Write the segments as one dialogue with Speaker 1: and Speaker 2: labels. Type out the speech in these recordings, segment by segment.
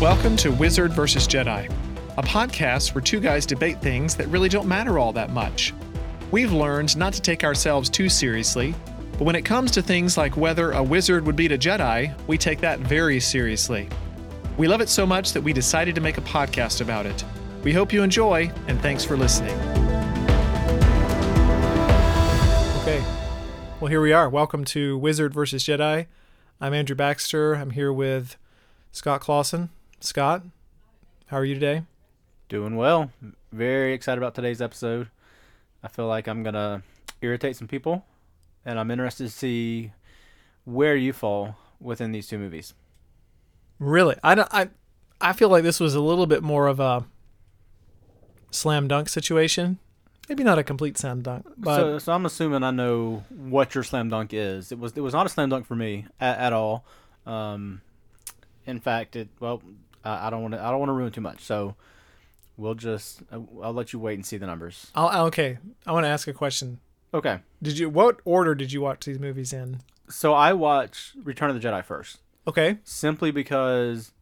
Speaker 1: Welcome to Wizard vs. Jedi, a podcast where two guys debate things that really don't matter all that much. We've learned not to take ourselves too seriously, but when it comes to things like whether a wizard would beat a Jedi, we take that very seriously. We love it so much that we decided to make a podcast about it. We hope you enjoy, and thanks for listening. Okay, well, here we are. Welcome to Wizard vs. Jedi. I'm Andrew Baxter. I'm here with Scott Clausen. Scott, how are you today?
Speaker 2: Doing well. Very excited about today's episode. I feel like I'm going to irritate some people, and I'm interested to see where you fall within these two movies.
Speaker 1: Really? I, don't, I, I feel like this was a little bit more of a slam dunk situation. Maybe not a complete slam dunk, but
Speaker 2: so, so I'm assuming I know what your slam dunk is. It was it was not a slam dunk for me at, at all. Um, in fact, it well, I don't want to I don't want to ruin too much. So we'll just I'll let you wait and see the numbers.
Speaker 1: I'll, okay. I want to ask a question.
Speaker 2: Okay.
Speaker 1: Did you what order did you watch these movies in?
Speaker 2: So I watched Return of the Jedi first.
Speaker 1: Okay.
Speaker 2: Simply because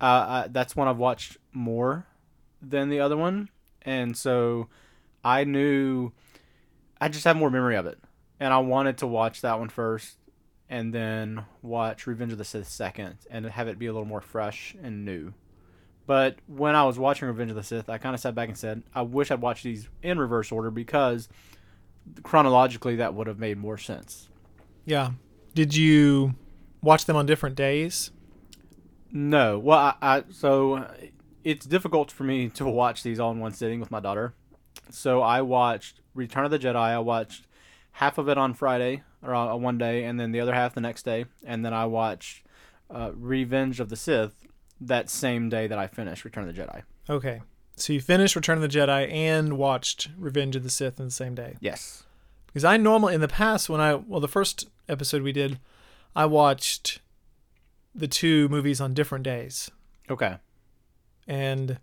Speaker 2: uh, I, that's one I've watched more than the other one, and so I knew I just have more memory of it, and I wanted to watch that one first, and then watch Revenge of the Sith second, and have it be a little more fresh and new. But when I was watching Revenge of the Sith, I kind of sat back and said, I wish I'd watched these in reverse order because chronologically that would have made more sense.
Speaker 1: Yeah. Did you watch them on different days?
Speaker 2: No. Well, I, I so it's difficult for me to watch these all in one sitting with my daughter. So I watched Return of the Jedi. I watched half of it on Friday or on one day, and then the other half the next day, and then I watched uh, Revenge of the Sith that same day that I finished Return of the Jedi.
Speaker 1: Okay. So you finished Return of the Jedi and watched Revenge of the Sith in the same day.
Speaker 2: Yes.
Speaker 1: Because I normally in the past when I well the first episode we did, I watched the two movies on different days.
Speaker 2: Okay.
Speaker 1: And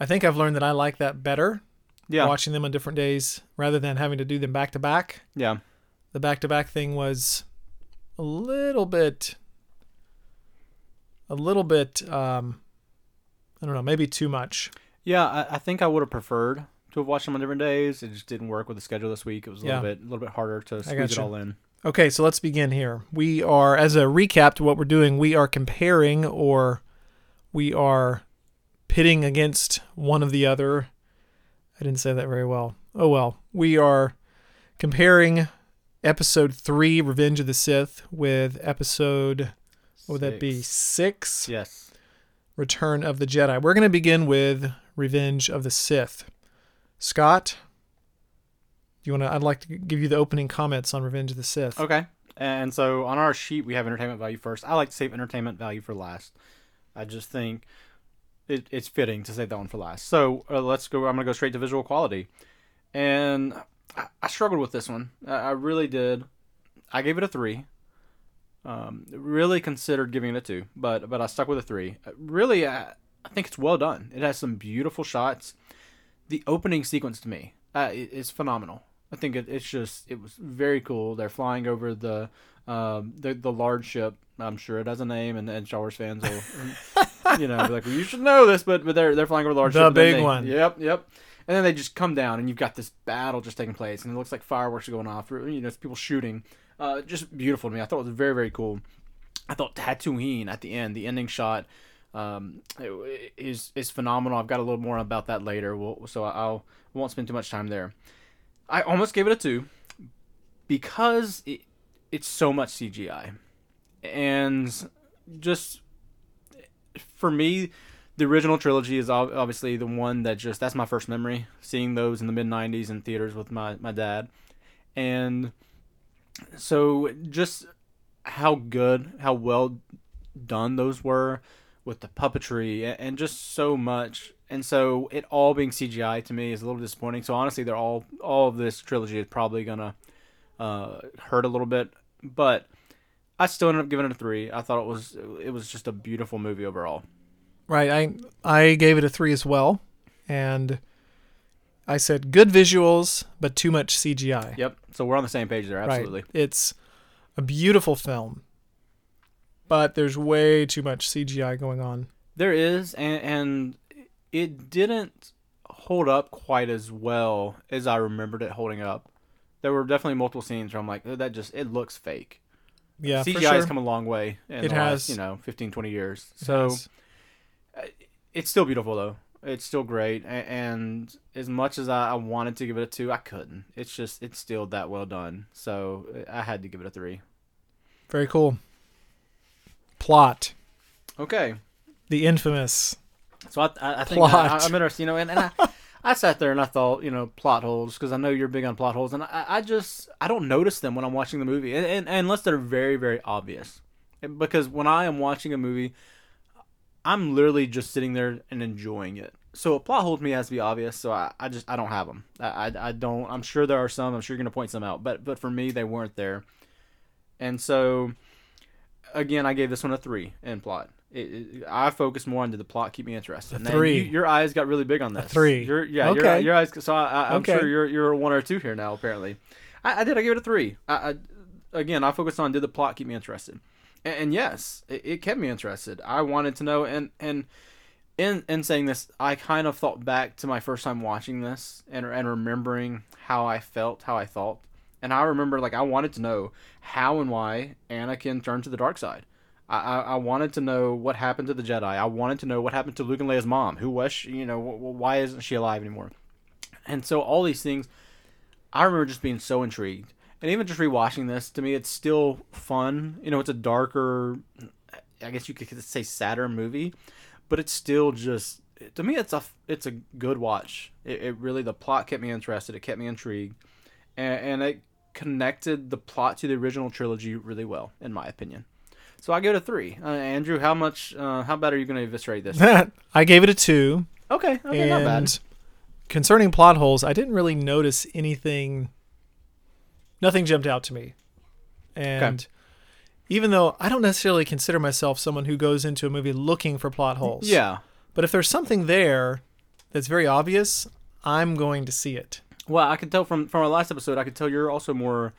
Speaker 1: I think I've learned that I like that better.
Speaker 2: Yeah.
Speaker 1: Watching them on different days rather than having to do them back to back.
Speaker 2: Yeah.
Speaker 1: The back to back thing was a little bit a little bit um I don't know, maybe too much.
Speaker 2: Yeah, I, I think I would have preferred to have watched them on different days. It just didn't work with the schedule this week. It was a
Speaker 1: Yeah.
Speaker 2: little bit a little bit harder to squeeze it all in.
Speaker 1: Okay, so let's begin here. We are, as a recap to what we're doing, we are comparing or we are pitting against one of the other. I didn't say that very well. Oh well. We are comparing episode three, Revenge of the Sith, with episode, what would that be?
Speaker 2: Six. Yes.
Speaker 1: Return of the Jedi. We're going to begin with Revenge of the Sith. Scott, you want to? I'd like to give you the opening comments on Revenge of the Sith.
Speaker 2: Okay. And so on our sheet we have entertainment value first. I like to save entertainment value for last. I just think it, it's fitting to save that one for last. So uh, let's go. I'm gonna go straight to visual quality, and I, I struggled with this one. I, I really did. I gave it a three. Um, really considered giving it a two, but but I stuck with a three. Uh, Really, I, I think it's well done. It has some beautiful shots. The opening sequence to me uh, phenomenal. I think it, it's just it was very cool. They're flying over the um, the the large ship. I'm sure it has a name, and, and Star Wars fans will, you know, be like, well, you should know this, but but they're they're flying over the large
Speaker 1: The
Speaker 2: ship.
Speaker 1: big
Speaker 2: they-
Speaker 1: one.
Speaker 2: Yep, yep. And then they just come down, and you've got this battle just taking place, and it looks like fireworks are going off. You know, it's people shooting. Uh, just beautiful to me. I thought it was very very cool. I thought Tatooine at the end, the ending shot, um, is is phenomenal. I've got a little more about that later. We'll, so I'll won't spend too much time there. I almost gave it a two because it, it's so much CGI, and just for me, the original trilogy is obviously the one that just that's my first memory seeing those in the mid '90s in theaters with my my dad, and so just how good, how well done those were with the puppetry and just so much. And so it all being CGI to me is a little disappointing. So honestly, they're all all of this trilogy is probably gonna uh, hurt a little bit, but I still ended up giving it a three. I thought it was it was just a beautiful movie overall.
Speaker 1: Right. I I gave it a three as well, and I said good visuals, but too much CGI.
Speaker 2: Yep. So we're on the same page there. Absolutely.
Speaker 1: Right. It's a beautiful film, but there's way too much CGI going on.
Speaker 2: There is, and, and it didn't hold up quite as well as I remembered it holding up. There were definitely multiple scenes where I'm like, "Oh, that just it looks fake.
Speaker 1: Yeah,
Speaker 2: CGI
Speaker 1: sure.
Speaker 2: has come a long way in
Speaker 1: It
Speaker 2: the
Speaker 1: has.
Speaker 2: last, you know, 15, 20 years. So
Speaker 1: has.
Speaker 2: Uh, it's still beautiful though. It's still great, and as much as I wanted to give it a two, I couldn't. It's just it's still that well done. So I had to give it a three.
Speaker 1: very cool. Plot.
Speaker 2: Okay,
Speaker 1: The infamous.
Speaker 2: so I I, I think
Speaker 1: Plot.
Speaker 2: I, I'm interested. You know, and, and I. I sat there and I thought, you know, plot holes because I know you're big on plot holes, and I, I just I don't notice them when I'm watching the movie, and, and, unless they're very very obvious. Because when I am watching a movie, I'm literally just sitting there and enjoying it. So a plot hole to me has to be obvious. So I, I just I don't have them. I, I, I don't. I'm sure there are some. I'm sure you're gonna point some out, but but for me they weren't there. And so again, I gave this one a three in plot. It, it, I focused more on did the plot keep me interested. And
Speaker 1: three.
Speaker 2: you- your eyes got really big on this.
Speaker 1: three.
Speaker 2: Your, yeah. Your,
Speaker 1: Okay.
Speaker 2: your eyes. So I, I'm
Speaker 1: Okay.
Speaker 2: sure you're you're a one or two here now. Apparently, I, I did. I gave it a three. I, I again, I focused on did the plot keep me interested, and, and yes, it, it kept me interested. I wanted to know, and and in in saying this, I kind of thought back to my first time watching this and and remembering how I felt, how I thought, and I remember like I wanted to know how and why Anakin turned to the dark side. I, I, wanted to know what happened to the Jedi. I wanted to know what happened to Luke and Leia's mom. Who was she? You know, wh- wh- why isn't she alive anymore? And so all these things, I remember just being so intrigued. And even just rewatching this, to me, it's still fun. You know, it's a darker, I guess you could say sadder movie, but it's still just to me, it's a it's a good watch. It, it really the plot kept me interested. It kept me intrigued, and, and it connected the plot to the original trilogy really well, in my opinion. So I it a three. Uh, Andrew, how much? Uh, how bad are you going to eviscerate this?
Speaker 1: I gave it a two.
Speaker 2: okay, okay,
Speaker 1: and
Speaker 2: not bad.
Speaker 1: concerning plot holes, I didn't really notice anything. Nothing jumped out to me, and even though I don't necessarily consider myself someone who goes into a movie looking for plot holes,
Speaker 2: Yeah.
Speaker 1: But if there's something there that's very obvious, I'm going to see it.
Speaker 2: Well, I can tell from from our last episode, I could tell you're also more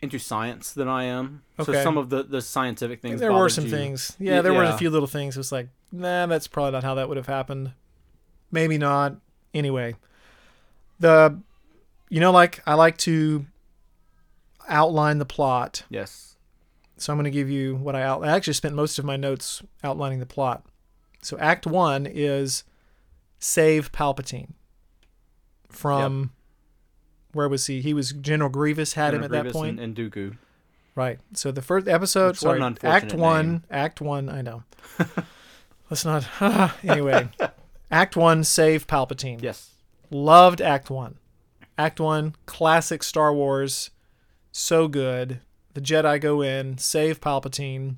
Speaker 2: into science than I am.
Speaker 1: Okay.
Speaker 2: So some of the the scientific things.
Speaker 1: there were some
Speaker 2: you.
Speaker 1: things. Yeah, there were a few little things. It was like, nah, that's probably not how that would have happened. Maybe not. Anyway, the, you know, like I like to outline the plot.
Speaker 2: Yes.
Speaker 1: So I'm going to give you what I out. I actually spent most of my notes outlining the plot. So Act One is save Palpatine from. Where was he? He was General Grievous had him
Speaker 2: General
Speaker 1: at that point.
Speaker 2: And, and Dooku.
Speaker 1: Right. So the first episode,
Speaker 2: Which,
Speaker 1: sorry, Act
Speaker 2: unfortunate
Speaker 1: One,
Speaker 2: name.
Speaker 1: Act One. I know. Let's not. anyway, Act One, save Palpatine.
Speaker 2: Yes.
Speaker 1: Loved Act One. Act One, classic Star Wars, so good. The Jedi go in, save Palpatine.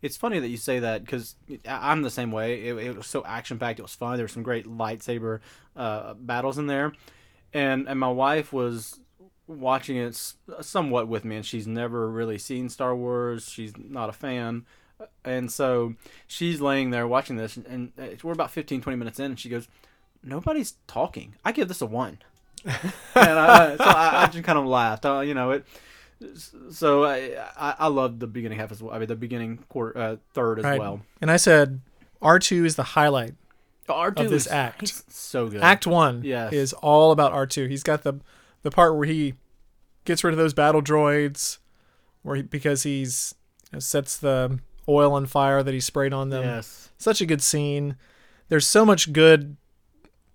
Speaker 2: It's funny that you say that because I'm the same way. It, it was so action packed. It was fun. There were some great lightsaber uh, battles in there, and and my wife was watching it somewhat with me, and she's never really seen Star Wars. She's not a fan, and so she's laying there watching this, and, we're about 15, 20 minutes in, and she goes, "Nobody's talking. I give this a one." and I, so I, I just kind of laughed. Uh, you know it. So I, I I loved the beginning half as well. I mean the beginning quarter uh, third as
Speaker 1: Right.
Speaker 2: well.
Speaker 1: And I said, R2 is the highlight.
Speaker 2: R2
Speaker 1: Of this
Speaker 2: is-
Speaker 1: act.
Speaker 2: he's so good.
Speaker 1: Act One
Speaker 2: Yes.
Speaker 1: is all about R2. He's got the the part where he gets rid of those battle droids, where he, because he's you know, sets the oil on fire that he sprayed on them.
Speaker 2: yes.
Speaker 1: Such a good scene. There's so much good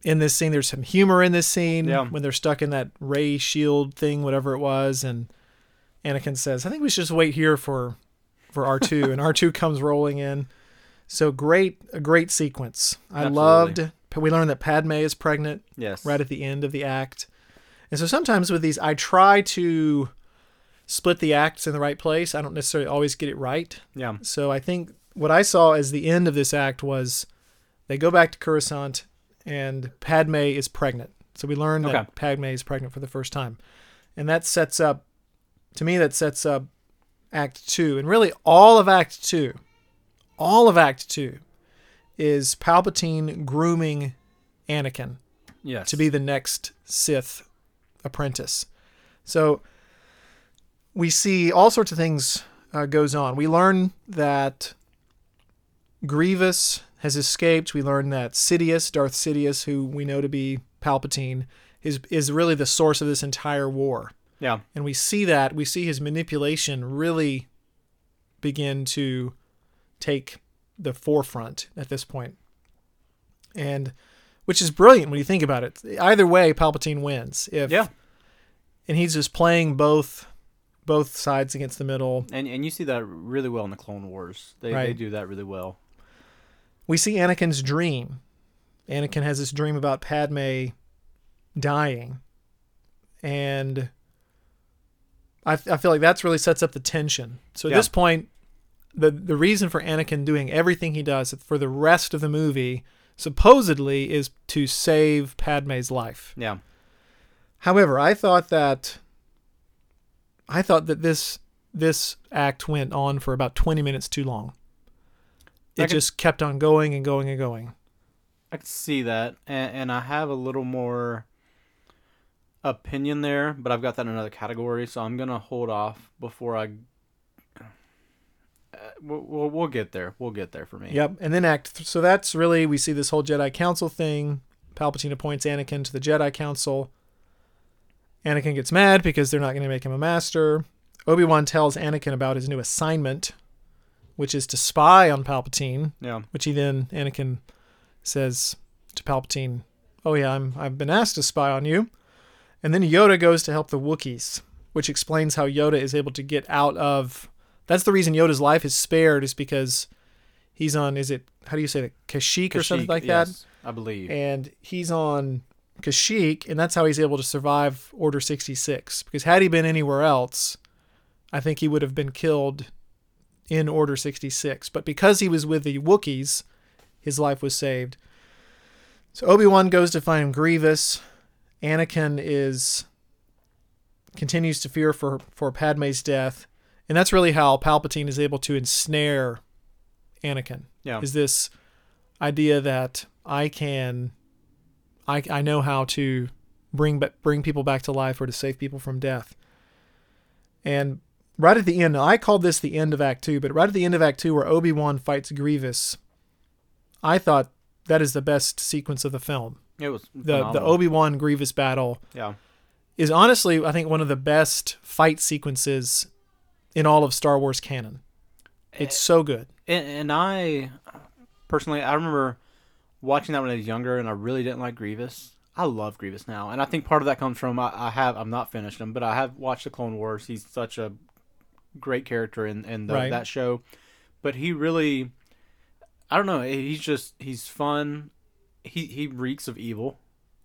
Speaker 1: in this scene. There's some humor in this scene
Speaker 2: Yeah.
Speaker 1: when they're stuck in that ray shield thing, whatever it was, and Anakin says, "I think we should just wait here for for R2," and R2 comes rolling in. So great, a great sequence. I
Speaker 2: Absolutely.
Speaker 1: loved. We learned that Padme is pregnant
Speaker 2: Yes.
Speaker 1: right at the end of the act. And so sometimes with these, I try to split the acts in the right place. I don't necessarily always get it right.
Speaker 2: Yeah.
Speaker 1: So I think what I saw as the end of this act was they go back to Coruscant and Padme is pregnant. So we learn that
Speaker 2: Okay.
Speaker 1: Padme is pregnant for the first time. And that sets up, to me, that sets up Act Two. And really, all of Act Two, all of Act Two is Palpatine grooming Anakin
Speaker 2: Yes.
Speaker 1: to be the next Sith apprentice. So we see all sorts of things uh, goes on. We learn that Grievous has escaped. We learn that Sidious, Darth Sidious, who we know to be Palpatine, is is really the source of this entire war.
Speaker 2: Yeah.
Speaker 1: And we see that we see his manipulation really begin to take the forefront at this point. And which is brilliant when you think about it. Either way, Palpatine wins. If
Speaker 2: Yeah.
Speaker 1: and he's just playing both both sides against the middle.
Speaker 2: And and you see that really well in the Clone Wars. They they do that really well.
Speaker 1: We see Anakin's dream. Anakin has this dream about Padme dying. And I, I feel like that's really sets up the tension. So at
Speaker 2: Yeah.
Speaker 1: this point, the the reason for Anakin doing everything he does for the rest of the movie supposedly is to save Padme's life.
Speaker 2: Yeah.
Speaker 1: However, I thought that I thought that this this act went on for about 20 minutes too long. It just kept on going and going and going.
Speaker 2: I can see that, and, and I have a little more opinion there, but I've got that in another category, so I'm gonna hold off before I. Uh, we'll, we'll get there. We'll get there for me.
Speaker 1: Yep. And then act th- so that's really we see this whole Jedi Council thing. Palpatine appoints Anakin to the Jedi Council. Anakin gets mad because they're not going to make him a master. Obi-Wan tells Anakin about his new assignment, which is to spy on Palpatine,
Speaker 2: Yeah.
Speaker 1: which he then Anakin says to Palpatine, "Oh yeah, I'm I've been asked to spy on you." And then Yoda goes to help the Wookiees, which explains how Yoda is able to get out of. That's the reason Yoda's life is spared is because he's on. Is it how do you say that Kashyyyk, or something
Speaker 2: Kashyyyk,
Speaker 1: like that?
Speaker 2: I believe.
Speaker 1: And he's on Kashyyyk, and that's how he's able to survive Order 66. Because had he been anywhere else, I think he would have been killed in Order 66. But because he was with the Wookiees, his life was saved. So Obi Wan goes to find Grievous. Anakin is continues to fear for for Padme's death, and that's really how Palpatine is able to ensnare Anakin
Speaker 2: yeah.
Speaker 1: is this idea that I can, I, I know how to bring bring people back to life or to save people from death. And right at the end, I called this the end of Act Two, but right at the end of Act Two, where Obi Wan fights Grievous, I thought that is the best sequence of the film.
Speaker 2: it was
Speaker 1: The the. Obi Wan Grievous battle
Speaker 2: Yeah.
Speaker 1: is honestly, I think, one of the best fight sequences in all of Star Wars canon. It's so good.
Speaker 2: And, and I personally, I remember watching that when I was younger, and I really didn't like Grievous. I love Grievous now, and I think part of that comes from I, I have I'm not finished him, but I have watched the Clone Wars. He's such a great character in in the,
Speaker 1: Right.
Speaker 2: that show, but he really, I don't know. He's just he's fun. He he reeks of evil.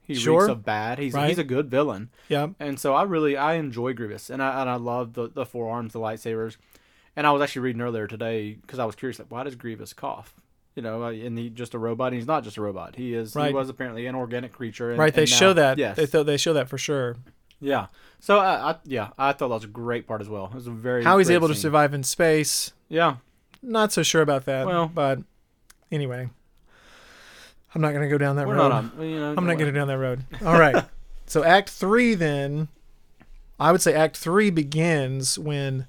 Speaker 2: He
Speaker 1: Sure.
Speaker 2: reeks of bad. He's
Speaker 1: Right.
Speaker 2: he's a good villain.
Speaker 1: Yeah.
Speaker 2: And so I really I enjoy Grievous, and I and I love the the forearms, the lightsabers. And I was actually reading earlier today because I was curious, like, why does Grievous cough? You know, uh, and he just a robot. And he's not just a robot. He is.
Speaker 1: Right.
Speaker 2: He was apparently an organic creature. And,
Speaker 1: right. They show
Speaker 2: now-
Speaker 1: that.
Speaker 2: Yes.
Speaker 1: They, th- they show that for sure.
Speaker 2: yeah. So I, I yeah I thought that was a great part as well. It was a very
Speaker 1: How he's able to survive in space,
Speaker 2: Yeah.
Speaker 1: not so sure about that.
Speaker 2: Well-
Speaker 1: but anyway, I'm not going to go down that
Speaker 2: We're
Speaker 1: road.
Speaker 2: not on. You know,
Speaker 1: I'm not going to go down that road. All right. so Act Three, then, I would say Act Three begins when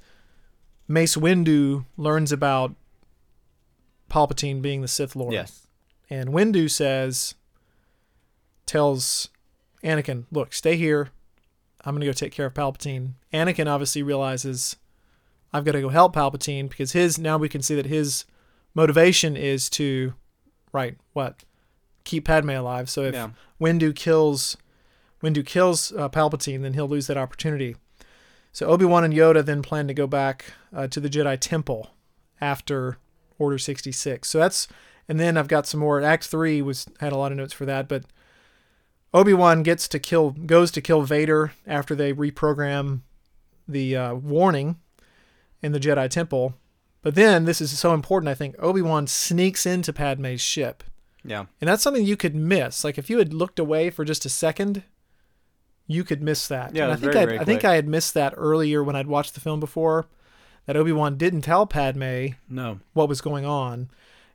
Speaker 1: Mace Windu learns about Palpatine being the Sith Lord.
Speaker 2: Yes.
Speaker 1: And Windu says, tells Anakin, look, stay here. I'm going to go take care of Palpatine. Anakin obviously realizes I've got to go help Palpatine because his, now we can see that his motivation is to, right, what? Keep Padme alive. So if
Speaker 2: Yeah.
Speaker 1: Windu kills, Windu kills uh, Palpatine, then he'll lose that opportunity. So Obi-Wan and Yoda then plan to go back uh, to the Jedi Temple after Order 66. So that's and then I've got some more. Act three was had a lot of notes for that, but Obi Wan gets to kill, goes to kill Vader after they reprogram the uh, warning in the Jedi Temple. But then this is so important. I think Obi Wan sneaks into Padme's ship,
Speaker 2: Yeah.
Speaker 1: and that's something you could miss. Like if you had looked away for just a second, you could miss that.
Speaker 2: Yeah,
Speaker 1: And I think
Speaker 2: very, very
Speaker 1: I think. I had missed that earlier when I'd watched the film before. That Obi Wan didn't tell Padme
Speaker 2: No.
Speaker 1: what was going on.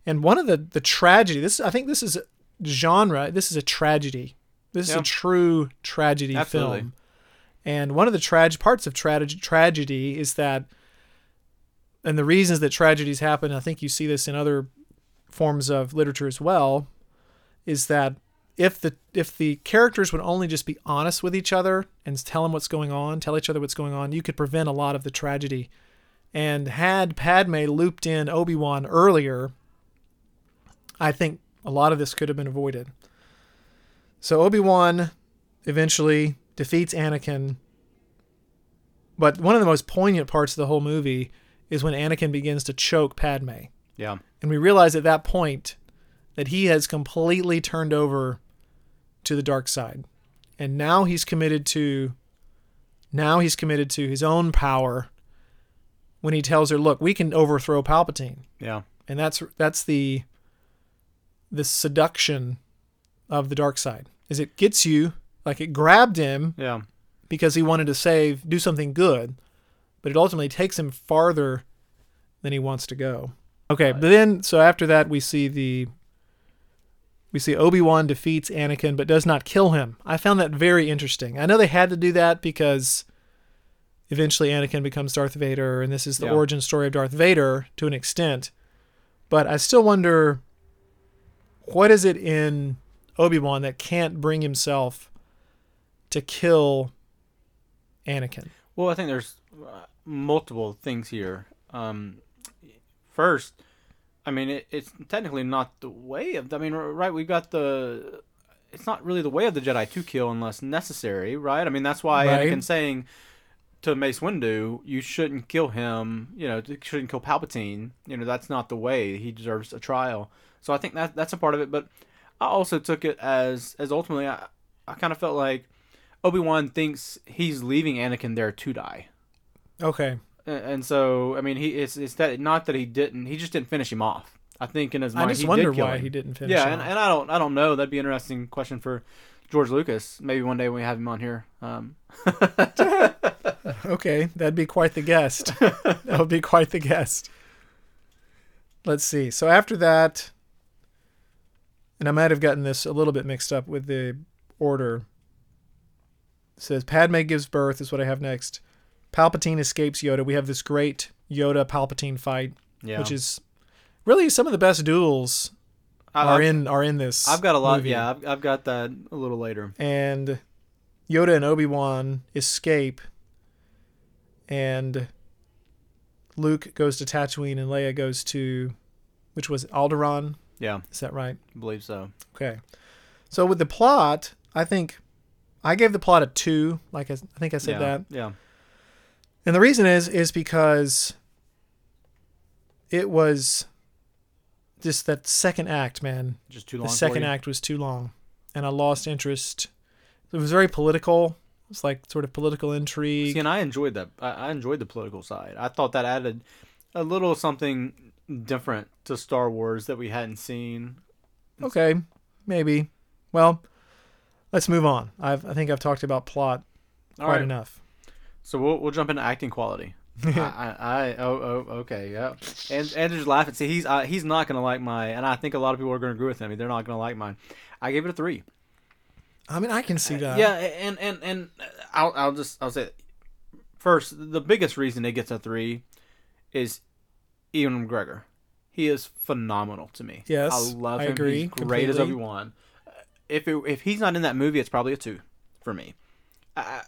Speaker 1: And one of the the tragedy, this I think this is a genre, this is a tragedy. This is a true tragedy
Speaker 2: Absolutely.
Speaker 1: film. And one of the tragic parts of tragedy tragedy is that and the reasons that tragedies happen, I think you see this in other forms of literature as well is that if the if the characters would only just be honest with each other and tell them what's going on, tell each other what's going on, you could prevent a lot of the tragedy. And had Padme looped in Obi-Wan earlier, I think a lot of this could have been avoided. So Obi-Wan eventually defeats Anakin. But one of the most poignant parts of the whole movie is when Anakin begins to choke Padme.
Speaker 2: Yeah.
Speaker 1: And we realize at that point that he has completely turned over to the dark side. And now he's committed to now he's committed to his own power when he tells her, "Look, we can overthrow Palpatine."
Speaker 2: Yeah.
Speaker 1: And that's that's the the seduction of the dark side. Is it gets you like it grabbed him
Speaker 2: Yeah.
Speaker 1: because he wanted to save, do something good, but it ultimately takes him farther than he wants to go. Okay, but then so after that we see the we see Obi-Wan defeats Anakin but does not kill him. I found that very interesting. I know they had to do that because eventually Anakin becomes Darth Vader and this is the
Speaker 2: Yeah.
Speaker 1: origin story of Darth Vader to an extent. But I still wonder what is it in Obi-Wan that can't bring himself to kill Anakin?
Speaker 2: Well, I think there's uh, multiple things here. Um, first, I mean, it, it's technically not the way of. I mean, right? We've got the. It's not really the way of the Jedi to kill unless necessary, right? I mean, that's why
Speaker 1: Right.
Speaker 2: Anakin's saying to Mace Windu, "You shouldn't kill him. You know, you shouldn't kill Palpatine. You know, that's not the way. He deserves a trial." So I think that that's a part of it. But I also took it as as ultimately, I I kind of felt like Obi Wan thinks he's leaving Anakin there to die.
Speaker 1: Okay.
Speaker 2: And so I mean he it's it's that not that he didn't he just didn't finish him off. I think in his mind
Speaker 1: I just
Speaker 2: he
Speaker 1: wonder why
Speaker 2: him.
Speaker 1: he didn't finish.
Speaker 2: Yeah,
Speaker 1: him
Speaker 2: and, and I don't I don't know. That'd be an interesting question for George Lucas. Maybe one day when we have him on here. Um,
Speaker 1: okay, that'd be quite the guest. that would be quite the guest. Let's see. So after that, and I might have gotten this a little bit mixed up with the order. It says Padme gives birth is what I have next. Palpatine escapes Yoda. We have this great Yoda Palpatine fight,
Speaker 2: yeah,
Speaker 1: which is really some of the best duels
Speaker 2: I,
Speaker 1: are
Speaker 2: I've,
Speaker 1: in are in this.
Speaker 2: I've got a lot.
Speaker 1: movie.
Speaker 2: Yeah, I've, I've got that a little later.
Speaker 1: and Yoda and Obi Wan escape, and Luke goes to Tatooine, and Leia goes to, which was Alderaan.
Speaker 2: Yeah,
Speaker 1: Is that right?
Speaker 2: I believe so.
Speaker 1: Okay. So with the plot, I think I gave the plot a two. Like I, I think I said
Speaker 2: yeah,
Speaker 1: that,
Speaker 2: Yeah,
Speaker 1: and the reason is is because it was just that second act, man.
Speaker 2: just too long.
Speaker 1: the second act was too long and i lost interest it was very political it's like sort of political intrigue
Speaker 2: See, and I enjoyed that. I, I enjoyed the political side. I thought that added a little something different to Star Wars that we hadn't seen.
Speaker 1: okay maybe well let's move on I've, i think i've talked about plot
Speaker 2: All
Speaker 1: quite
Speaker 2: right.
Speaker 1: enough
Speaker 2: So we'll we'll jump into acting quality. I, I, I oh oh okay yeah. And Andrew's laughing. See, he's uh, he's not gonna like my, and I think a lot of people are gonna agree with him. They're not gonna like mine. I gave it a three.
Speaker 1: i mean i can see that
Speaker 2: Yeah, and and and I'll I'll just I'll say first the biggest reason it gets a three is Ewan McGregor. He is phenomenal to me.
Speaker 1: Yes,
Speaker 2: I love
Speaker 1: I
Speaker 2: him.
Speaker 1: agree
Speaker 2: He's great as
Speaker 1: completely.
Speaker 2: Obi Wan. If it, if he's not in that movie, it's probably a two for me. Uh,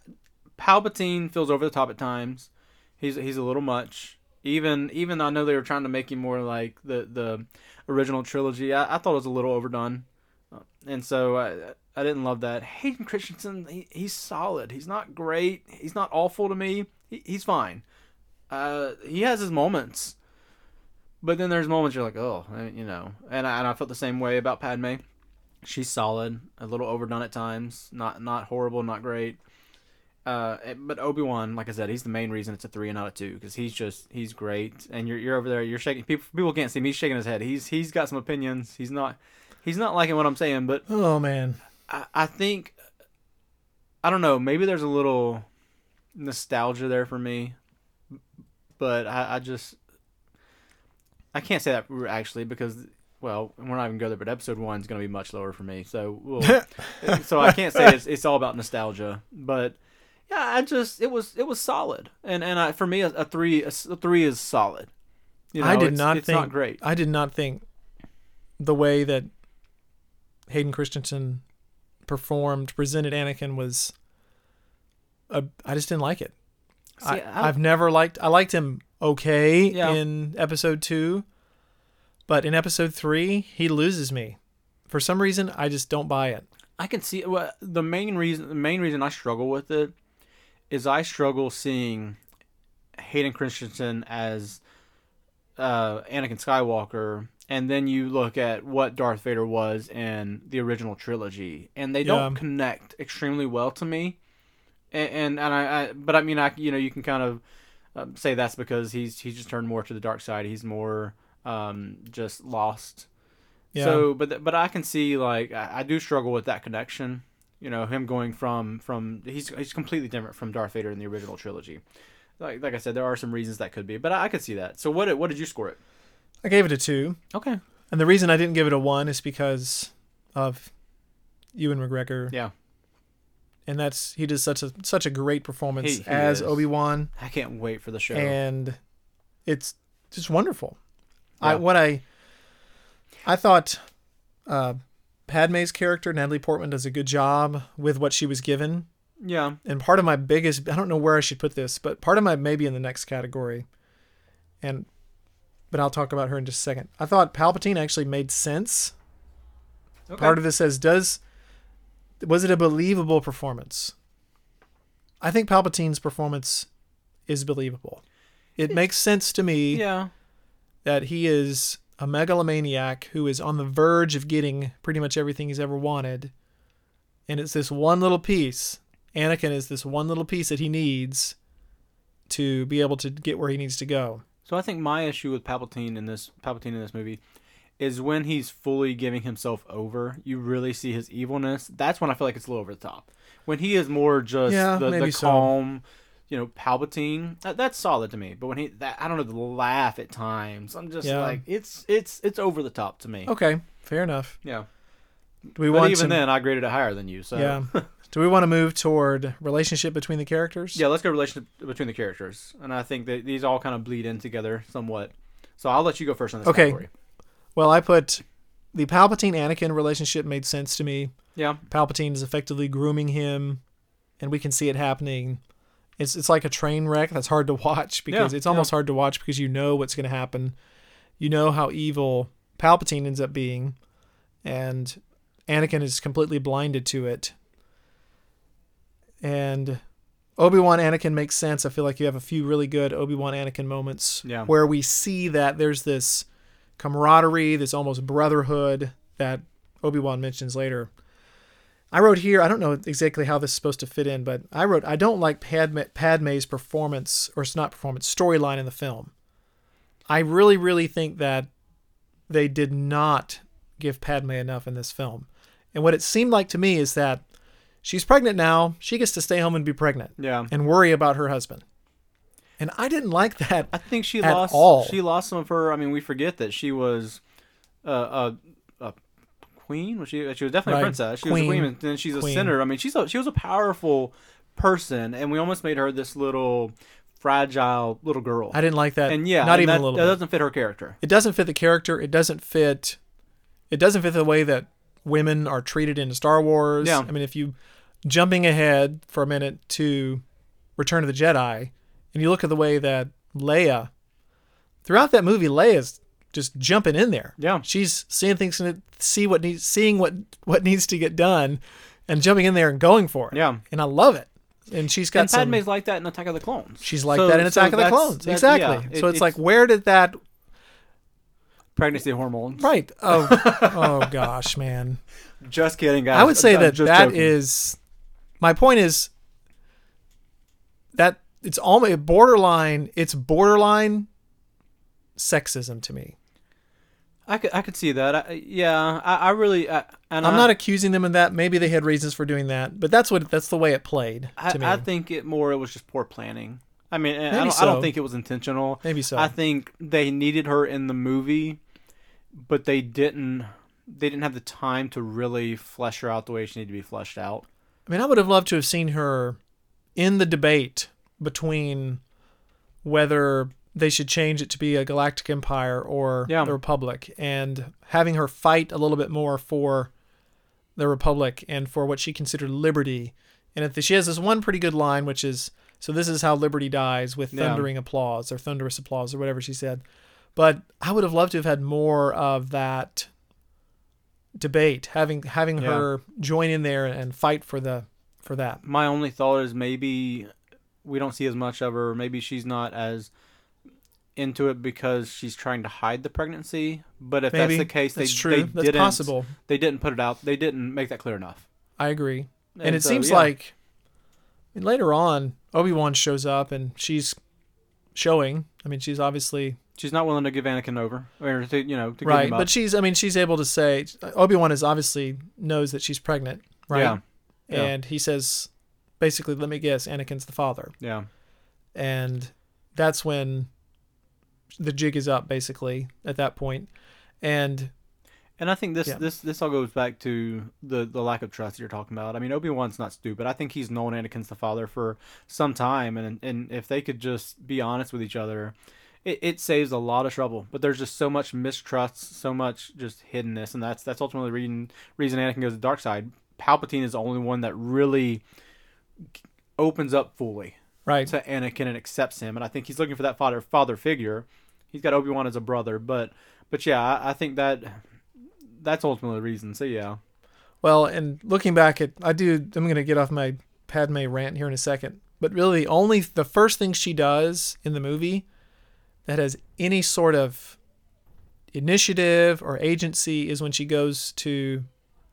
Speaker 2: Palpatine feels over the top at times. He's he's a little much. Even even though I know they were trying to make him more like the the original trilogy, I, I thought it was a little overdone, Uh, and so I I didn't love that. Hayden Christensen, he, he's solid. He's not great. He's not awful to me. He, he's fine. Uh, he has his moments, but then there's moments you're like, oh, you know. And I, and I felt the same way about Padme. She's solid, a little overdone at times. Not not horrible, not great. Uh, eh, but Obi Wan, like I said, he's the main reason it's a three and not a two because he's just he's great. And you're you're over there, you're shaking. People people can't see me. He's shaking his head. He's he's got some opinions. He's not he's not liking what I'm saying, but
Speaker 1: oh man
Speaker 2: I, I think I don't know. Maybe there's a little nostalgia there for me, but I, I just I can't say that actually because well we're not even go there. But episode one is going to be much lower for me, so we'll, so I can't say it's, it's all about nostalgia. But yeah, I just it was it was solid, and and I, for me a, a three a, a three is solid. You know,
Speaker 1: i did
Speaker 2: it's,
Speaker 1: not
Speaker 2: it's
Speaker 1: think
Speaker 2: not great.
Speaker 1: i did not think the way that Hayden Christensen performed, presented Anakin was. A, I just didn't like it.
Speaker 2: See,
Speaker 1: I, I've never liked. I liked him okay
Speaker 2: Yeah.
Speaker 1: in episode two, but in episode three, he loses me. For some reason, I just don't buy it.
Speaker 2: I can see well, the main reason. The main reason I struggle with it is I struggle seeing Hayden Christensen as uh, Anakin Skywalker, and then you look at what Darth Vader was in the original trilogy, and they don't connect extremely well to me. And and, and I, I, but I mean, I you know you can kind of um, say that's because he's he's just turned more to the dark side. He's more um, just lost.
Speaker 1: Yeah.
Speaker 2: So, but th- but I can see like I, I do struggle with that connection. You know, him going from from he's he's completely different from Darth Vader in the original trilogy. Like like I said, there are some reasons that could be, but I, I could see that. So what did, what did you score it?
Speaker 1: I gave it a two,
Speaker 2: Okay.
Speaker 1: and the reason I didn't give it a one is because of Ewan McGregor,
Speaker 2: Yeah,
Speaker 1: and that's he does such a such a great performance
Speaker 2: He- he
Speaker 1: as. Obi Wan.
Speaker 2: I can't wait for the show.
Speaker 1: and it's just wonderful. I what I I thought uh, Padme's character Natalie Portman does a good job with what she was given,
Speaker 2: yeah,
Speaker 1: and part of my biggest I don't know where I should put this, but part of my maybe in the next category, and but I'll talk about her in just a second. I thought Palpatine actually made sense.
Speaker 2: okay.
Speaker 1: Part of this says does was it a believable performance? I think Palpatine's performance is believable. It makes sense to me
Speaker 2: yeah,
Speaker 1: that he is a megalomaniac who is on the verge of getting pretty much everything he's ever wanted. And it's this one little piece. Anakin is this one little piece that he needs to be able to get where he needs to go.
Speaker 2: So I think my issue with Palpatine in this Palpatine in this movie is when he's fully giving himself over. You really see his evilness. That's when I feel like it's a little over the top. When he is more just
Speaker 1: Yeah,
Speaker 2: the, the
Speaker 1: so.
Speaker 2: You know, Palpatine. That, that's solid to me. But when he that I don't know the laugh at times, I'm just
Speaker 1: Yeah.
Speaker 2: like it's it's it's over the top to me.
Speaker 1: Okay, fair enough.
Speaker 2: Yeah.
Speaker 1: Do we
Speaker 2: But
Speaker 1: want
Speaker 2: even
Speaker 1: to,
Speaker 2: then, I graded it higher than you. So
Speaker 1: Yeah. Do we want to move toward relationship between the characters?
Speaker 2: Yeah, let's go relationship between the characters, and I think that these all kind of bleed in together somewhat. So I'll let you go first on this
Speaker 1: Okay.
Speaker 2: category.
Speaker 1: Well, I put the Palpatine Anakin relationship made sense to me.
Speaker 2: Yeah,
Speaker 1: Palpatine is effectively grooming him, and we can see it happening. It's it's like a train wreck that's hard to watch because
Speaker 2: Yeah,
Speaker 1: it's almost hard to watch because you know what's going to happen. You know how evil Palpatine ends up being, and Anakin is completely blinded to it. And Obi Wan Anakin makes sense. I feel like you have a few really good Obi Wan Anakin moments
Speaker 2: Yeah.
Speaker 1: where we see that there's this camaraderie, this almost brotherhood that Obi Wan mentions later. I wrote here, I don't know exactly how this is supposed to fit in, but I wrote, I don't like Padme, Padme's performance, or it's not performance, storyline in the film. I really, really think that they did not give Padme enough in this film. And what it seemed like to me is that she's pregnant now. She gets to stay home and be pregnant
Speaker 2: yeah.
Speaker 1: and worry about her husband. And I didn't like that.
Speaker 2: I think she lost.
Speaker 1: all.
Speaker 2: She lost some of her. I mean, we forget that she was uh, a a queen. Was she? Uh, she was definitely
Speaker 1: Right.
Speaker 2: a princess. She was a
Speaker 1: Queen.
Speaker 2: queen, and then she's a
Speaker 1: Queen.
Speaker 2: senator. I mean, she's a, she was a powerful person, and we almost made her this little fragile little girl.
Speaker 1: I didn't like that.
Speaker 2: and yeah,
Speaker 1: not
Speaker 2: and
Speaker 1: even
Speaker 2: that,
Speaker 1: a little
Speaker 2: That
Speaker 1: bit.
Speaker 2: doesn't fit her character.
Speaker 1: It doesn't fit the character. It doesn't fit. It doesn't fit the way that women are treated in Star Wars.
Speaker 2: Yeah.
Speaker 1: I mean, if you jumping ahead for a minute to Return of the Jedi, and you look at the way that Leia, throughout that movie, Leia's just jumping in there.
Speaker 2: Yeah.
Speaker 1: She's seeing things and see what needs, seeing what what needs to get done, and jumping in there and going for it.
Speaker 2: Yeah.
Speaker 1: And I love it. And she's got
Speaker 2: And
Speaker 1: some.
Speaker 2: Padme's like that in Attack of the Clones.
Speaker 1: She's like
Speaker 2: So-
Speaker 1: that in
Speaker 2: so
Speaker 1: Attack of the Clones.
Speaker 2: that-
Speaker 1: exactly.
Speaker 2: yeah,
Speaker 1: so
Speaker 2: it-
Speaker 1: it's, like, where did that
Speaker 2: pregnancy hormones.
Speaker 1: Right. Oh, oh gosh, man.
Speaker 2: Just kidding, guys.
Speaker 1: I would say
Speaker 2: I'm
Speaker 1: that that
Speaker 2: joking.
Speaker 1: is. My point is that it's almost a borderline. It's borderline sexism to me.
Speaker 2: I could I could see that. I, yeah, I, I really. I, and
Speaker 1: I'm
Speaker 2: I,
Speaker 1: not accusing them of that. Maybe they had reasons for doing that, but that's what that's the way it played
Speaker 2: I,
Speaker 1: me.
Speaker 2: I think it more. It was just poor planning. I mean, I don't, I don't think it was intentional.
Speaker 1: Maybe so.
Speaker 2: I think they needed her in the movie, but they didn't. They didn't have the time to really flesh her out the way she needed to be fleshed out.
Speaker 1: I mean, I would have loved to have seen her in the debate between whether they should change it to be a galactic empire or
Speaker 2: Yeah.
Speaker 1: the republic and having her fight a little bit more for the republic and for what she considered liberty and if she has this one pretty good line which is so this is how liberty dies with
Speaker 2: Yeah.
Speaker 1: thundering applause or thunderous applause or whatever she said but i would have loved to have had more of that debate having having
Speaker 2: Yeah.
Speaker 1: her join in there and fight for the for that
Speaker 2: My only thought is maybe we don't see as much of her. Maybe she's not as into it because she's trying to hide the pregnancy. But if
Speaker 1: maybe
Speaker 2: that's the case, they,
Speaker 1: that's true
Speaker 2: they
Speaker 1: that's
Speaker 2: didn't.
Speaker 1: possible
Speaker 2: They didn't put it out. They didn't make that clear enough.
Speaker 1: i agree and, it
Speaker 2: so,
Speaker 1: seems
Speaker 2: yeah.
Speaker 1: like I mean, later on obi-wan shows up and she's showing i mean she's obviously
Speaker 2: she's not willing to give Anakin over, or to you know to give
Speaker 1: right but she's i mean she's able to say obi-wan is obviously knows that she's pregnant right
Speaker 2: Yeah, yeah.
Speaker 1: and he says basically let me guess anakin's the father
Speaker 2: yeah,
Speaker 1: and that's when the jig is up basically at that point and
Speaker 2: and I think this
Speaker 1: Yeah.
Speaker 2: this this all goes back to the the lack of trust that you're talking about. I mean, Obi Wan's not stupid. I think he's known Anakin's the father for some time, and and if they could just be honest with each other. It, it saves a lot of trouble, but there's just so much mistrust, so much just hiddenness, and that's that's ultimately the reason reason Anakin goes to the dark side. Palpatine is the only one that really opens up fully
Speaker 1: right
Speaker 2: to Anakin and accepts him, and I think he's looking for that father father figure. He's got Obi Wan as a brother, but but yeah, I, I think that that's ultimately the reason. So yeah,
Speaker 1: Well, and looking back at, I do, I'm going to get off my Padme rant here in a second, but really, only the first thing she does in the movie that has any sort of initiative or agency is when she goes to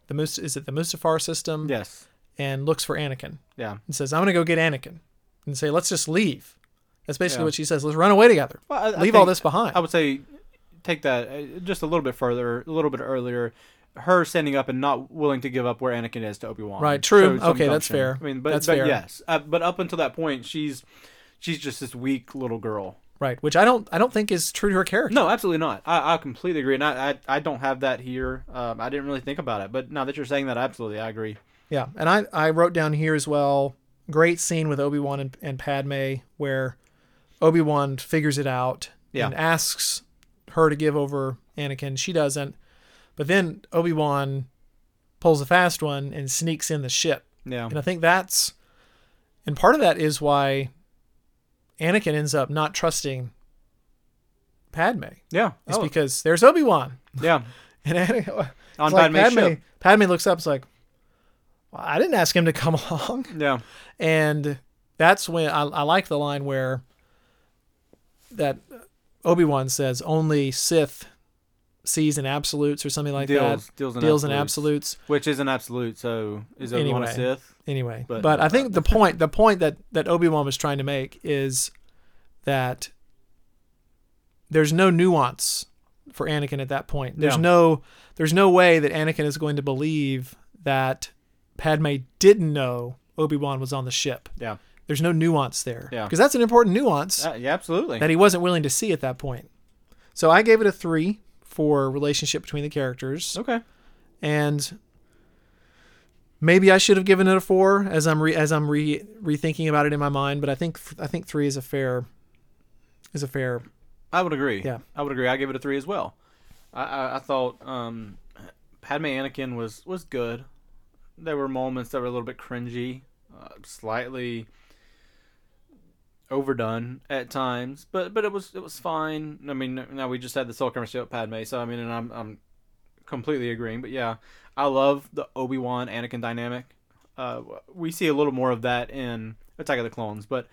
Speaker 1: the Mus- is it the Mustafar system
Speaker 2: yes,
Speaker 1: and looks for Anakin
Speaker 2: yeah.
Speaker 1: and says, "I'm going to go get Anakin," and say, "Let's just leave." That's basically
Speaker 2: Yeah.
Speaker 1: what she says. Let's run away together.
Speaker 2: Well, I, I
Speaker 1: Leave all this behind.
Speaker 2: I would say take that uh, just a little bit further, a little bit earlier. Her standing up and not willing to give up where Anakin is to Obi Wan.
Speaker 1: Right, true. Okay, that's fair.
Speaker 2: I mean, but,
Speaker 1: That's
Speaker 2: but
Speaker 1: fair.
Speaker 2: yes, uh, but up until that point, she's she's just this weak little girl.
Speaker 1: right, which I don't, I don't think is true to her character.
Speaker 2: No, absolutely not. I, I completely agree, and I, I I don't have that here. Um, I didn't really think about it, but now that you're saying that, absolutely, I agree.
Speaker 1: Yeah, and I, I wrote down here as well. Great scene with Obi Wan and, and Padme where Obi Wan figures it out
Speaker 2: Yeah.
Speaker 1: and asks her to give over Anakin. She doesn't, but then Obi Wan pulls a fast one and sneaks in the ship.
Speaker 2: Yeah,
Speaker 1: And I think that's, and part of that is why Anakin ends up not trusting Padme.
Speaker 2: yeah,
Speaker 1: It's
Speaker 2: oh,
Speaker 1: because there's Obi Wan,
Speaker 2: yeah.
Speaker 1: and Anakin,
Speaker 2: On
Speaker 1: like
Speaker 2: Padme's
Speaker 1: Padme,
Speaker 2: ship.
Speaker 1: Padme looks up, it's like, well, I didn't ask him to come along.
Speaker 2: Yeah,
Speaker 1: And that's when I, I like the line where that Obi Wan says only Sith sees in absolutes or something like
Speaker 2: deals,
Speaker 1: that.
Speaker 2: deals, in
Speaker 1: Deals in
Speaker 2: absolutes,
Speaker 1: absolutes.
Speaker 2: which is an absolute. So is Obi Wan a Sith?
Speaker 1: Anyway, but,
Speaker 2: But-
Speaker 1: I think the point the point that that Obi Wan was trying to make is that there's no nuance for Anakin at that point. There's
Speaker 2: Yeah.
Speaker 1: no there's no way that Anakin is going to believe that Padme didn't know Obi Wan was on the ship.
Speaker 2: Yeah,
Speaker 1: There's no nuance there.
Speaker 2: Yeah.
Speaker 1: Because that's an important nuance
Speaker 2: Uh, yeah, absolutely.
Speaker 1: that he wasn't willing to see at that point. So I gave it a three for relationship between the characters,
Speaker 2: okay.
Speaker 1: and maybe I should have given it a four as I'm re- as I'm re- rethinking about it in my mind. But I think I think three is a fair is a fair.
Speaker 2: I would agree.
Speaker 1: Yeah.
Speaker 2: I would agree. I gave it a three as well. I, I, I thought um, Padme Anakin was was good. There were moments that were a little bit cringy, uh, slightly overdone at times, but but it was it was fine. I mean, now we just had the soul conversation with Padme, so I mean, and I'm I'm completely agreeing. But yeah, I love the Obi Wan Anakin dynamic. Uh, we see a little more of that in Attack of the Clones, but